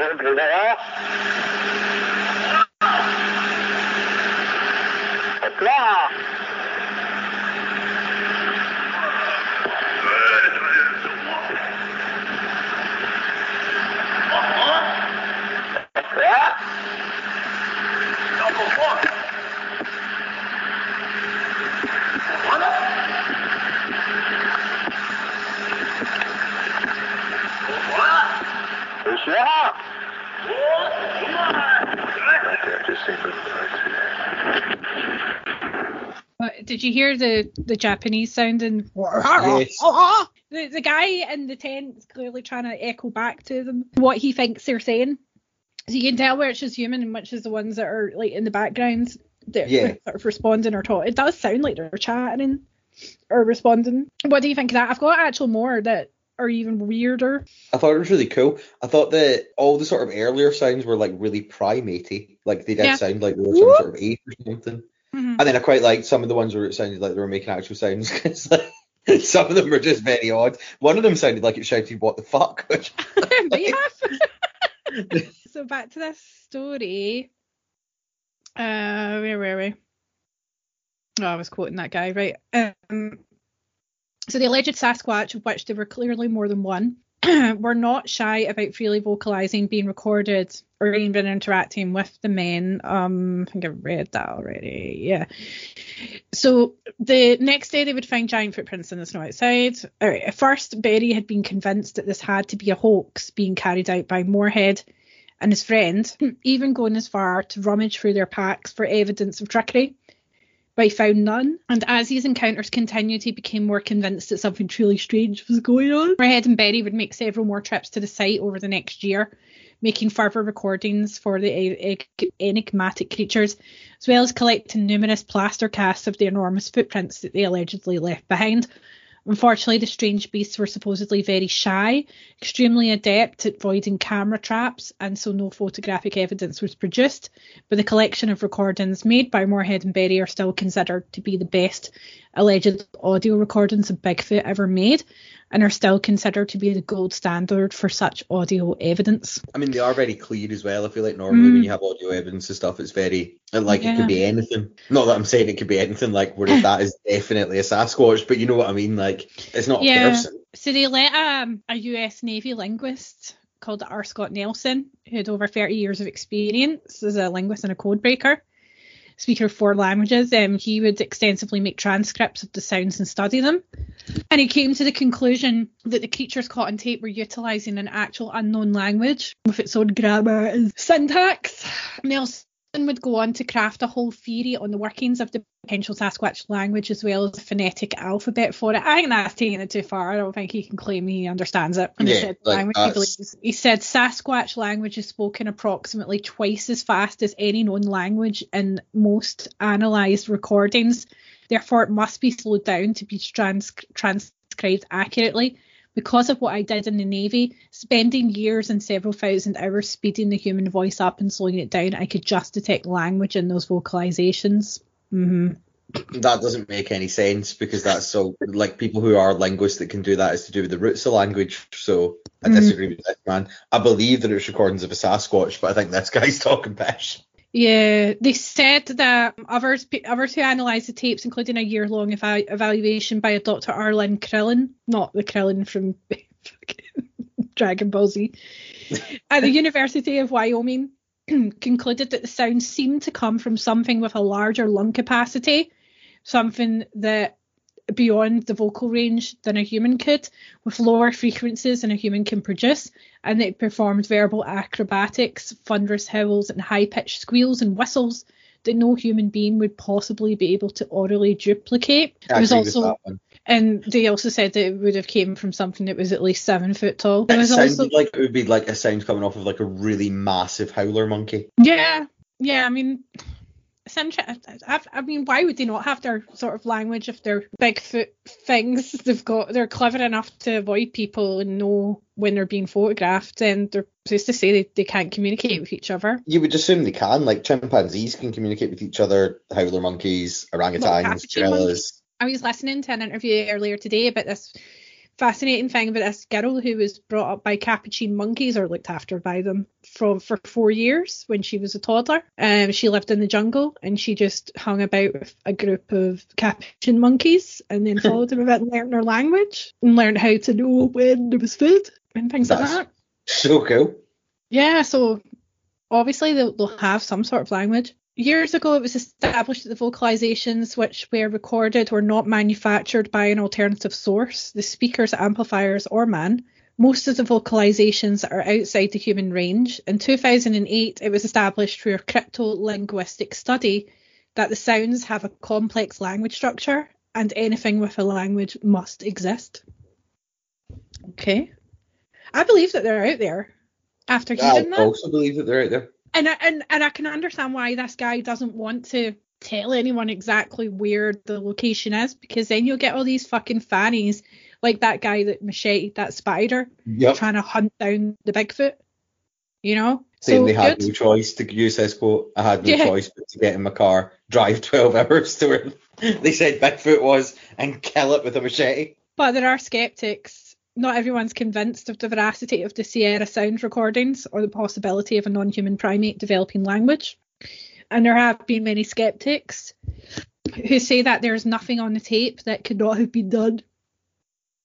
D: Where'd you come to that? Apply. What? Who's that? Right there, just think of it.
B: But did you hear the the Japanese sounding?
C: Yes. *laughs*
B: The the guy in the tent is clearly trying to echo back to them what he thinks they're saying. So you can tell which is human and which is the ones that are like in the background that
C: Yeah. *laughs*
B: sort of responding or talking. It does sound like they're chatting or responding. What do you think of that? I've got actual more that are even weirder.
C: I thought it was really cool. I thought that all the sort of earlier sounds were like really primatey. Like they did
B: Yeah.
C: sound like they were some
B: Whoop.
C: sort of ape or something.
B: Mhm.
C: And then I quite liked some of the ones where it sounded like they were making actual sounds *laughs* because like, *laughs* some of them were just very odd. One of them sounded like it shouted "What the fuck?" *laughs* Which
B: have. so back to this story. Uh, where were we? Oh, I was quoting that guy, right? Um, so the alleged Sasquatch, of which there were clearly more than one, *clears throat* were not shy about freely vocalizing, being recorded, or even interacting with the men. Um, I think I read that already. Yeah. So the next day they would find giant footprints in the snow outside. All right, at first, Berry had been convinced that this had to be a hoax being carried out by Morehead, and his friend, *clears throat* even going as far to rummage through their packs for evidence of trickery. But he found none, and as these encounters continued, he became more convinced that something truly strange was going on. Morehead and Berry would make several more trips to the site over the next year, making further recordings for the enigmatic creatures, as well as collecting numerous plaster casts of the enormous footprints that they allegedly left behind. Unfortunately, the strange beasts were supposedly very shy, extremely adept at avoiding camera traps, and so no photographic evidence was produced. But the collection of recordings made by Morehead and Berry are still considered to be the best alleged audio recordings of Bigfoot ever made, and are still considered to be the gold standard for such audio evidence.
C: I mean, they are very clear as well. I feel like normally
B: Mm.
C: when you have audio evidence and stuff, it's very and like it could be anything. Not that I'm saying it could be anything. Like whereas *laughs* that is definitely a Sasquatch, but you know what I mean. Like it's not
B: Yeah.
C: a person.
B: So they let um, a US Navy linguist called R. Scott Nelson, who had over 30 years of experience as a linguist and a code breaker, speaker of four languages. Um, he would extensively make transcripts of the sounds and study them. And he came to the conclusion that the creatures caught on tape were utilising an actual unknown language with its own grammar and syntax. Nelson would go on to craft a whole theory on the workings of the potential Sasquatch language as well as a phonetic alphabet for it. I think that's taking it too far. I don't think he can claim he understands it. And he said
C: like,
B: he. He said Sasquatch language is spoken approximately twice as fast as any known language in most analysed recordings. Therefore, it must be slowed down to be trans- transcribed accurately. Because of what I did in the Navy, spending years and several thousand hours speeding the human voice up and slowing it down, I could just detect language in those vocalizations. hmm
C: That doesn't make any sense because that's so like people who are linguists that can do that is to do with the roots of language. So I
B: Mm.
C: disagree with this man. I believe that it's recordings of a Sasquatch, but I think this guy's talking *laughs* pish.
B: Yeah, they said that others others who analysed the tapes, including a year long eva- evaluation by a Dr. Arlen Krillin, not the Krillin from *laughs* Dragon Ball Z, at the *laughs* University of Wyoming, *clears throat* concluded that the sounds seemed to come from something with a larger lung capacity, something that beyond the vocal range than a human could, with lower frequencies than a human can produce, and it performed verbal acrobatics, thunderous howls, and high pitched squeals and whistles that no human being would possibly be able to orally duplicate.
C: I
B: There was also and they also said that it would have came from something that was at least seven foot tall.
C: It
B: was
C: sounded
B: also
C: like it would be like a sound coming off of like a really massive howler monkey.
B: Yeah, yeah. I mean, it's interesting. I, I mean, why would they not have their sort of language if they're Bigfoot things? They've got they're clever enough to avoid people and know when they're being photographed, and they're supposed to say they, they can't communicate with each other.
C: You would assume they can, like chimpanzees can communicate with each other, howler monkeys, orangutans, gorillas.
B: I was listening to an interview earlier today about this fascinating thing about this girl who was brought up by capuchin monkeys or looked after by them from for four years when she was a toddler. Um, she lived in the jungle and she just hung about with a group of capuchin monkeys and then *laughs* followed them about and learned their language and learned how to know when there was food and things
C: That's-
B: like that.
C: So cool.
B: Yeah, so obviously they'll, they'll have some sort of language. Years ago, it was established that the vocalizations which were recorded were not manufactured by an alternative source, the speakers, amplifiers, or man. Most of the vocalizations are outside the human range. In 2008, it was established through a crypto-linguistic study that the sounds have a complex language structure and anything with a language must exist. Okay. I believe that they're out there after
C: I
B: hearing that.
C: I also believe that they're out there.
B: And I, and and I can understand why this guy doesn't want to tell anyone exactly where the location is because then you'll get all these fucking fannies like that guy that macheted that spider
C: Yep.
B: trying to hunt down the Bigfoot. You know?
C: Saying
B: so
C: they had
B: good.
C: no choice to use his quote. I had no
B: Yeah.
C: choice but to get in my car, drive *laughs* 12 hours to where *laughs* they said Bigfoot was, and kill it with a machete.
B: But there are skeptics. Not everyone's convinced of the veracity of the Sierra Sound recordings or the possibility of a non human primate developing language. And there have been many skeptics who say that there's nothing on the tape that could not have been done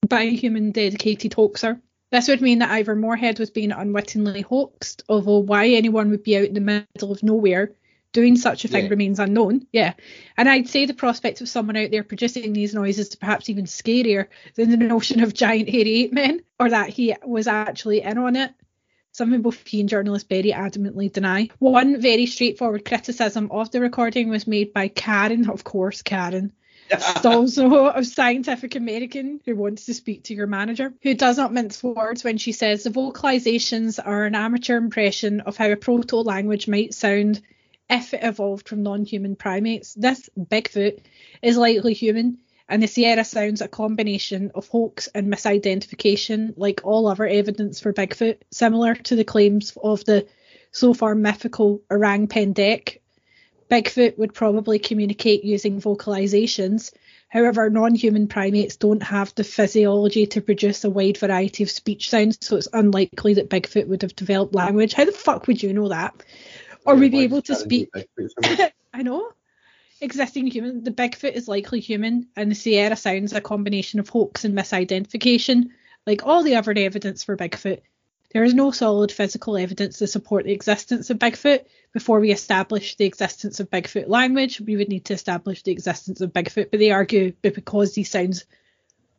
B: by a human dedicated hoaxer. This would mean that either Morehead was being unwittingly hoaxed, although why anyone would be out in the middle of nowhere doing such a thing
C: Yeah.
B: remains unknown. Yeah. And I'd say the prospect of someone out there producing these noises is perhaps even scarier than the notion of giant hairy ape men, or that he was actually in on it. something both he and journalist Berry adamantly deny. One very straightforward criticism of the recording was made by Karen, of course, Karen. *laughs* also a scientific American who wants to speak to your manager, who does not mince words when she says the vocalizations are an amateur impression of how a proto language might sound if it evolved from non human primates. This Bigfoot is likely human, and the Sierra sounds a combination of hoax and misidentification, like all other evidence for Bigfoot, similar to the claims of the so far mythical Orang Pendek Bigfoot would probably communicate using vocalizations. However, non human primates don't have the physiology to produce a wide variety of speech sounds, so it's unlikely that Bigfoot would have developed language. How the fuck would you know that? Or would be able to speak? *laughs* I know. Existing human, the Bigfoot is likely human, and the Sierra sounds a combination of hoax and misidentification. Like all the other evidence for Bigfoot, there is no solid physical evidence to support the existence of Bigfoot. Before we establish the existence of Bigfoot language, we would need to establish the existence of Bigfoot. But they argue that because these sounds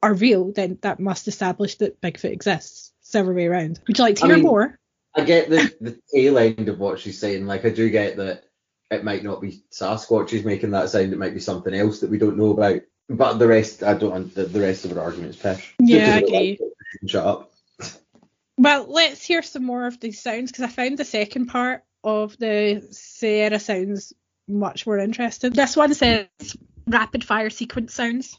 B: are real, then that must establish that Bigfoot exists. It's the other way around. Would you like to
E: I
B: hear
E: mean-
B: more?
E: I get the, the tail end of what she's saying. Like, I do get that it might not be Sasquatch who's making that sound. It might be something else that we don't know about. But the rest, I don't. The, the rest of her argument's pish.
B: Yeah, I
E: Just
B: agree.
E: Shut up.
B: Well, let's hear some more of these sounds because I found the second part of the Sierra sounds much more interesting. This one says rapid fire sequence sounds.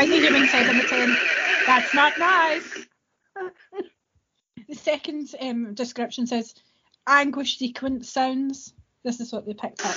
B: I think the human said on the tin, that's not nice. the second um, description says anguish sequence sounds. This is what they picked up.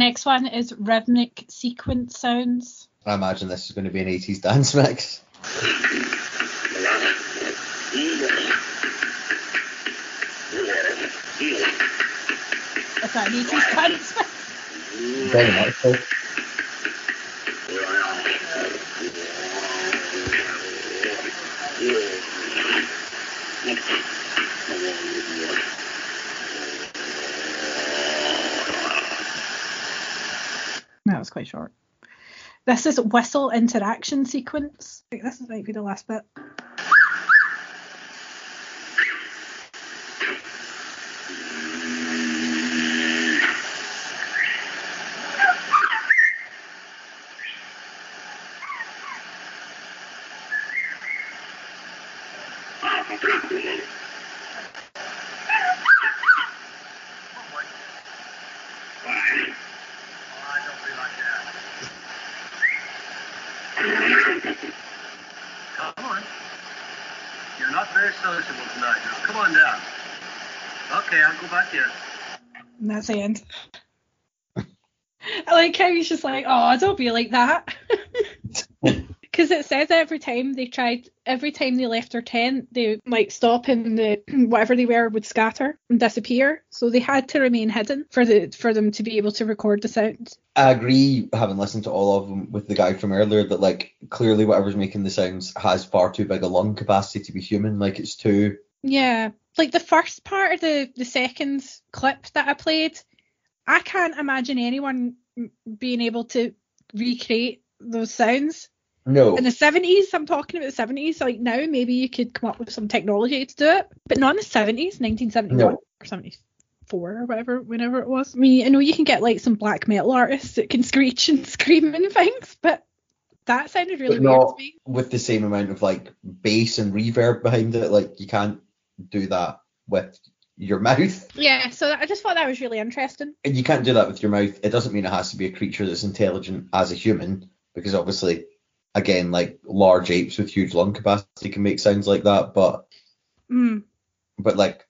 B: Next one is rhythmic sequence sounds.
C: I imagine this is going to be an 80s dance mix.
B: Is that an 80s dance?
C: Very much so.
B: Quite short. This is whistle interaction sequence. I think This might be the last bit.
F: Come on. You're not very sociable tonight. Now, come on down. Okay, I'll go back in.
B: That's the end. I *laughs* like how he's just like, oh, don't be like that. *laughs* Because it says every time they tried, every time they left their tent, they like stop and the *clears throat* whatever they were would scatter and disappear. So they had to remain hidden for the for them to be able to record the sounds.
C: I agree, having listened to all of them with the guy from earlier, that like clearly whatever's making the sounds has far too big a lung capacity to be human. Like it's too.
B: Yeah, like the first part of the the second clip that I played, I can't imagine anyone being able to recreate those sounds.
C: No.
B: In the 70s, I'm talking about the 70s. Like now, maybe you could come up with some technology to do it, but not in the 70s, 1971
C: No.
B: or 74 or whatever, whenever it was. I mean, I know you can get like some black metal artists that can *laughs* screech and scream and things, but that sounded really
C: But
B: weird to me.
C: with the same amount of like bass and reverb behind it. Like you can't do that with your mouth.
B: Yeah, so I just thought that was really interesting.
C: And you can't do that with your mouth. It doesn't mean it has to be a creature that's intelligent as a human, because obviously, again, like large apes with huge lung capacity can make sounds like that, but
B: Mm.
C: but like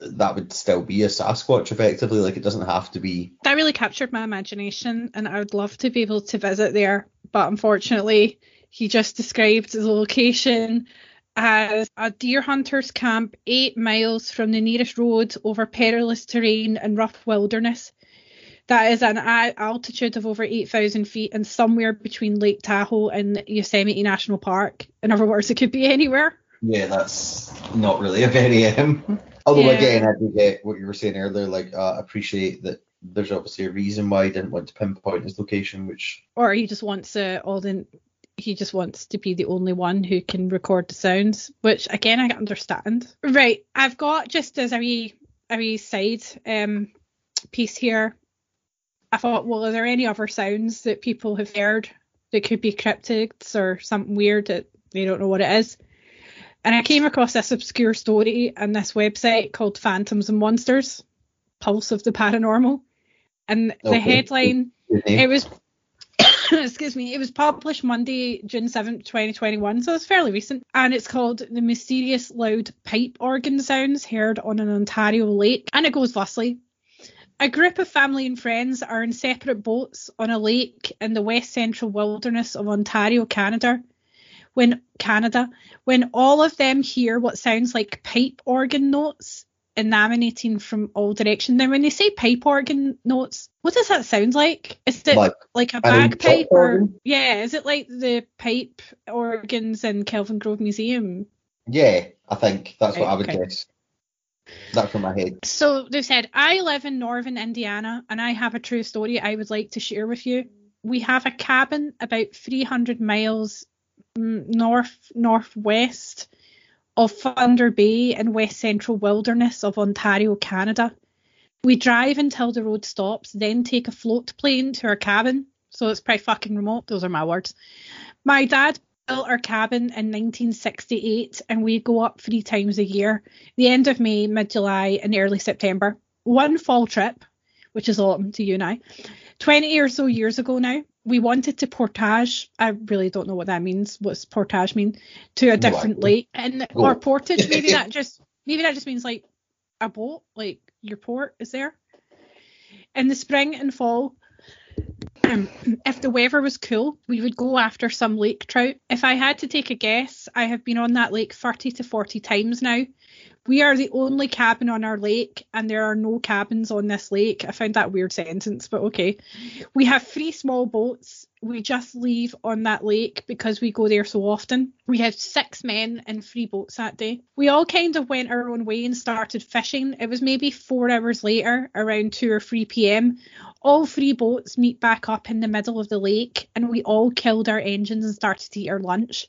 C: that would still be a Sasquatch effectively. Like it doesn't have to be.
B: that really captured my imagination and I would love to be able to visit there. But unfortunately, he just described the location as a deer hunter's camp eight miles from the nearest road over perilous terrain and rough wilderness. That is an altitude of over 8,000 feet and somewhere between Lake Tahoe and Yosemite National Park. In other words, it could be anywhere.
C: Yeah, that's not really a very um. *laughs* Although
B: Yeah.
C: again, I do get what you were saying earlier. Like, uh, appreciate that there's obviously a reason why he didn't want to pinpoint his location, which
B: or he just wants uh, all the he just wants to be the only one who can record the sounds, which again I understand. Right, I've got just as a wee a wee side um piece here. I thought, well, are there any other sounds that people have heard that could be cryptids or something weird that they don't know what it is? And I came across this obscure story on this website called Phantoms and Monsters, Pulse of the Paranormal. And the headline it was *laughs* excuse me, it was published Monday, June 7th, 2021, so it's fairly recent. And it's called The Mysterious Loud Pipe Organ Sounds Heard on an Ontario Lake. And it goes thusly. A group of family and friends are in separate boats on a lake in the west central wilderness of Ontario, Canada. When Canada, when all of them hear what sounds like pipe organ notes emanating from all directions. Now, when they say pipe organ notes, what does that sound like? Is it
C: Like
B: like a bagpipe or
C: organ?
B: yeah? Is it like the pipe organs in Kelvingrove Museum?
C: Yeah, I think that's what
B: Right,
C: I would guess. That's from my head.
B: So they said, I live in northern Indiana and I have a true story I would like to share with you. We have a cabin about 300 miles mm, north northwest of Thunder Bay in west central wilderness of Ontario, Canada. We drive until the road stops, then take a float plane to our cabin. So it's pretty fucking remote. Those are my words. My dad built our cabin in 1968 and we go up three times a year the end of May, mid July, and early September. One fall trip, which is autumn to you and I. 20 or so years ago now, we wanted to portage. I really don't know what that means. What's portage mean? To a different lake. And
C: Go
B: or portage, maybe *laughs* that just maybe that just means like a boat, like your port is there. In the spring and fall, um, *clears throat* if the weather was cool, we would go after some lake trout. If I had to take a guess, I have been on that lake 30 to 40 times now. We are the only cabin on our lake, and there are no cabins on this lake. I found that weird sentence, but okay. We have three small boats. We just leave on that lake because we go there so often. We had six men and three boats that day. We all kind of went our own way and started fishing. It was maybe four hours later, around 2 or 3 p.m. All three boats meet back up in the middle of the lake, and we all killed our engines and started to eat our lunch.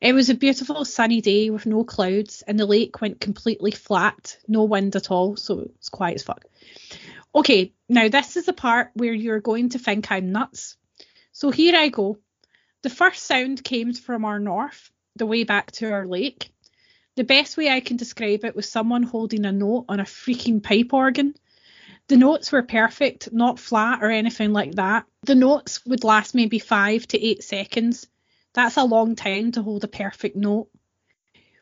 B: It was a beautiful sunny day with no clouds, and the lake went completely flat, no wind at all, so it's quiet as fuck. Okay, now this is the part where you're going to think I'm nuts. So here I go. The first sound came from our north, the way back to our lake. The best way I can describe it was someone holding a note on a freaking pipe organ. The notes were perfect, not flat or anything like that. The notes would last maybe five to eight seconds. That's a long time to hold a perfect note.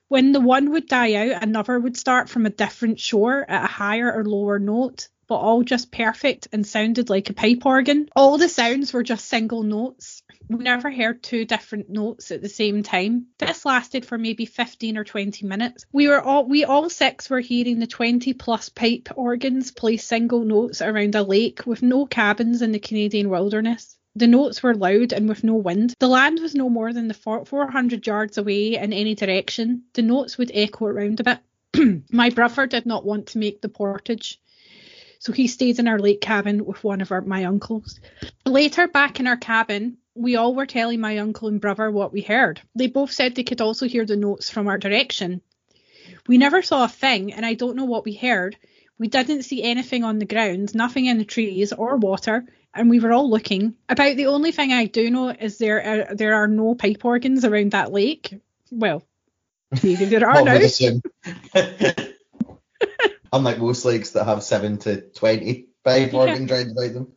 B: When the one would die out, another would start from a different shore at a higher or lower note, but all just perfect and sounded like a pipe organ. All the sounds were just single notes. We never heard two different notes at the same time. This lasted for maybe 15 or 20 minutes. We were all we all six were hearing the 20 plus pipe organs play single notes around a lake with no cabins in the Canadian wilderness. The notes were loud and with no wind. The land was no more than the 400 yards away in any direction. The notes would echo around a bit. *clears throat* My brother did not want to make the portage. So he stayed in our lake cabin with one of our, my uncles. Later, back in our cabin, we all were telling my uncle and brother what we heard. They both said they could also hear the notes from our direction. We never saw a thing, and I don't know what we heard. We didn't see anything on the ground, nothing in the trees or water, and we were all looking. About the only thing I do know is there are, there are no pipe organs around that lake. Well, maybe there are now. *laughs* *laughs*
C: Unlike most lakes that have seven to twenty pipe
B: Yeah.
C: organs round about them.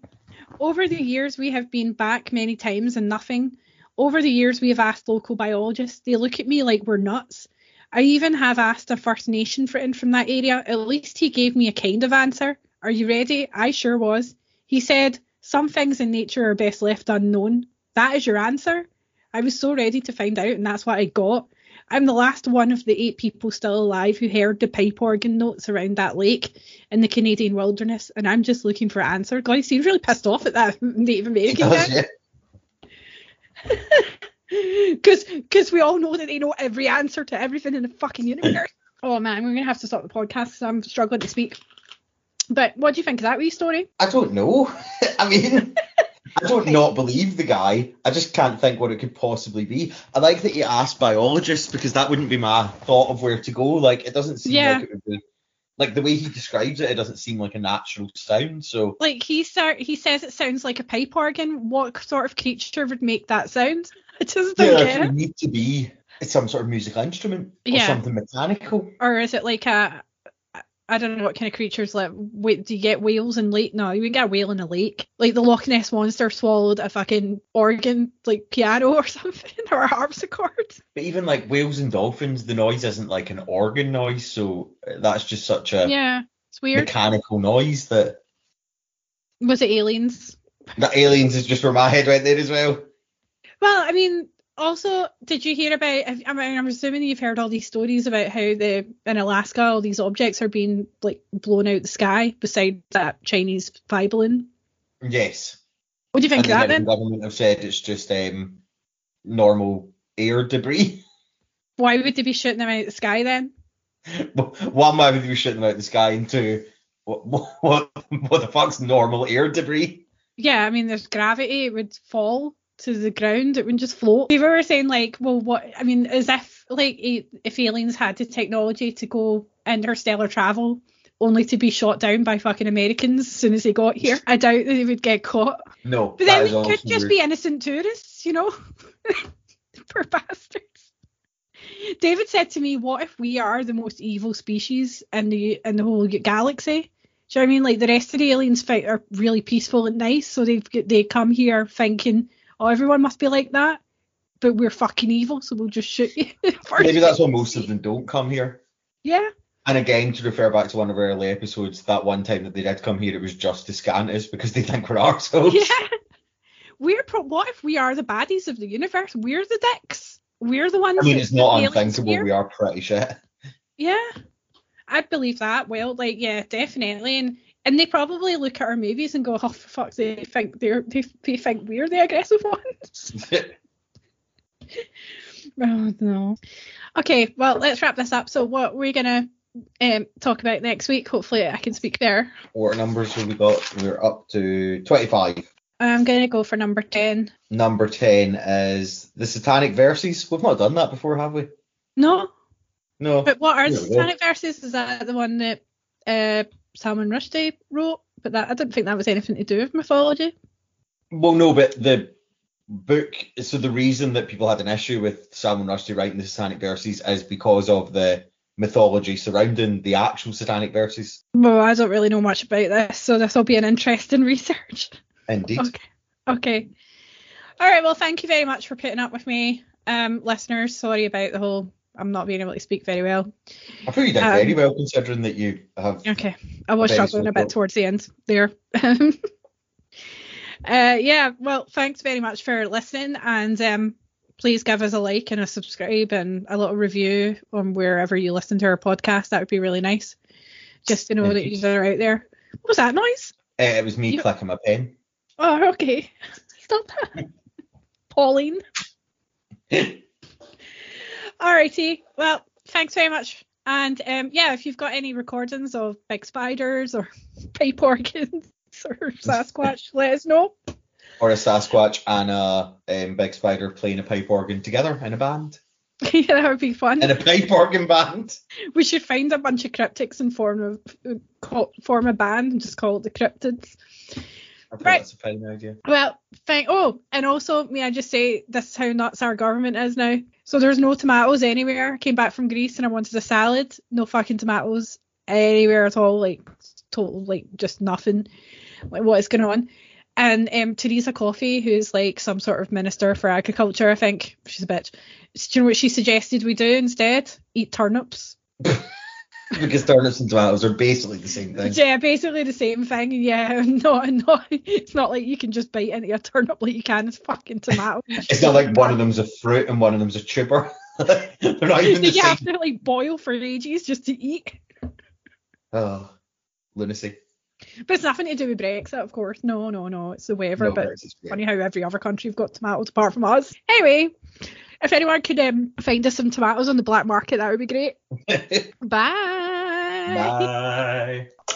B: Over the years, we have been back many times and nothing. Over the years, we have asked local biologists. They look at me like we're nuts. I even have asked a First Nation friend from that area. At least he gave me a kind of answer. Are you ready? I sure was. He said, Some things in nature are best left unknown. That is your answer. I was so ready to find out, and that's what I got. I'm the last one of the eight people still alive who heard the pipe organ notes around that lake in the Canadian wilderness, and I'm just looking for an answer. God, he seems really pissed off at that *laughs* Native American guy.
C: yeah. *laughs*
B: Because we all know that they know every answer to everything in the fucking universe. *laughs* oh man, we're going to have to stop the podcast because I'm struggling to speak. But what do you think of that wee story?
C: I don't know. *laughs* I mean, I don't not believe the guy. I just can't think what it could possibly be. I like that you asked biologists because that wouldn't be my thought of where to go. Like, it doesn't seem
B: Yeah.
C: like it would be. Like the way he describes it, it doesn't seem like a natural sound. So
B: Like he start, he says it sounds like a pipe organ. What sort of creature would make that sound? *laughs* I just don't
C: yeah,
B: get
C: it need to be some sort of musical instrument or
B: Yeah.
C: something mechanical.
B: Or is it like a I don't know what kind of creatures like wait do you get whales in lake? No, you wouldn't get a whale in a lake. Like the Loch Ness monster swallowed a fucking organ like piano or *laughs* something or a harpsichord.
C: But even like whales and dolphins, the noise isn't like an organ noise, so that's just such a
B: Yeah. It's weird.
C: mechanical noise that
B: Was it aliens?
C: the aliens is just where my head went there as well.
B: Well, I mean, also, did you hear about? I mean, I'm assuming you've heard all these stories about how the in Alaska all these objects are being like blown out the sky. Besides that Chinese spy balloon.
C: Yes.
B: What do you think
C: and
B: of
C: the
B: that then?
C: government have said it's just um, normal air debris.
B: Why would they be shooting them out the sky then?
C: One, why would they be shooting them out of the sky? And two, what, what, what the fuck's normal air debris?
B: Yeah, I mean, there's gravity. It would fall to the ground. It wouldn't just float. People were saying like, well, what? I mean, as if like if aliens had the technology to go interstellar travel. Only to be shot down by fucking Americans as soon as they got here. I doubt that they would get caught.
C: No,
B: But then we could just be innocent tourists, you know? *laughs* Poor bastards. David said to me, "What if we are the most evil species in the in the whole galaxy?" Do you know what I mean? Like the rest of the aliens fight are really peaceful and nice, so they they come here thinking, "Oh, everyone must be like that," but we're fucking evil, so we'll just shoot you. *laughs*
C: Maybe that's why most of them don't come here.
B: Yeah,
C: And again, to refer back to one of our early episodes, that one time that they did come here, it was just to scan us because they think we're arseholes.
B: yeah. We're pro- what if we are the baddies of the universe? We're the dicks. We're the ones.
C: I mean, it's not unthinkable.
B: fear.
C: We are pretty shit.
B: Yeah, I'd believe that. Well, like, yeah, definitely. And and they probably look at our movies and go, oh, sake, they think they're they, they think we're the aggressive ones. *laughs* Oh no. Okay, well, let's wrap this up. So, what we're gonna um talk about next week? Hopefully, I can speak there.
C: what numbers have we got? We're up to 25.
B: I'm gonna go for number ten.
C: Number 10 is the Satanic Verses. We've not done that before, have we?
B: No,
C: No.
B: but what are the
C: There we go.
B: Satanic verses? Is that the one that uh Salman Rushdie wrote? But that I didn't think that was anything to do with mythology.
C: Well, no, but the book. So the reason that people had an issue with Salman Rushdie writing the Satanic Verses is because of the mythology surrounding the actual Satanic Verses.
B: Well, I don't really know much about this, so this will be an interesting *laughs* research.
C: Indeed.
B: Okay. Okay. All right. Well, thank you very much for putting up with me, um, listeners. Sorry about the whole. I'm not being able to speak very well.
C: I thought you did
B: Um,
C: very well considering that you have.
B: Okay, I was struggling a bit towards the end there. *laughs* uh, yeah, well, thanks very much for listening, and um, please give us a like and a subscribe and a little review on wherever you listen to our podcast. That would be really nice, just to know that
C: you.
B: you are out there. What was that noise?
C: Uh, it was me
B: You-
C: clicking my pen.
B: Oh, okay. *laughs* Stop that, *laughs* Pauline. Alrighty. Well, thanks very much. And um, yeah, if you've got any recordings of big spiders or *laughs* pipe organs or Sasquatch, *laughs* let us know.
C: Or a Sasquatch and a um, big spider playing a pipe organ together in a band. *laughs*
B: yeah, that would be fun.
C: In a pipe organ band.
B: We should find a bunch of cryptics and form a form a band and just call it the cryptids.
C: I think
B: Right.
C: that's a fine idea.
B: Well, thank. Oh, and also, may I just say this is how nuts our government is now. So there's no tomatoes anywhere. I came back from Greece and I wanted a salad. No fucking tomatoes anywhere at all. Like total, like just nothing. Like what is going on? And um, Teresa Coffey, who's like some sort of minister for agriculture, I think she's a bitch. Do you know what she suggested we do instead? Eat turnips. *laughs* *laughs*
C: Because turnips and tomatoes are basically the same thing.
B: Yeah, basically the same thing. Yeah, *laughs* no, no, it's not like you can just bite into a turnip like you can as fucking tomato. *laughs*
C: It's not like one of them's a fruit and one of them's a tuber. They're not even the
B: you have to like boil for ages just to eat.
C: Oh, lunacy.
B: But it's nothing to do with Brexit, of course. No, no, no. It's the weather.
C: No,
B: but it's funny how every other country've got tomatoes apart from us. Anyway, if anyone could um, find us some tomatoes on the black market, that would be great. Bye.
C: Bye.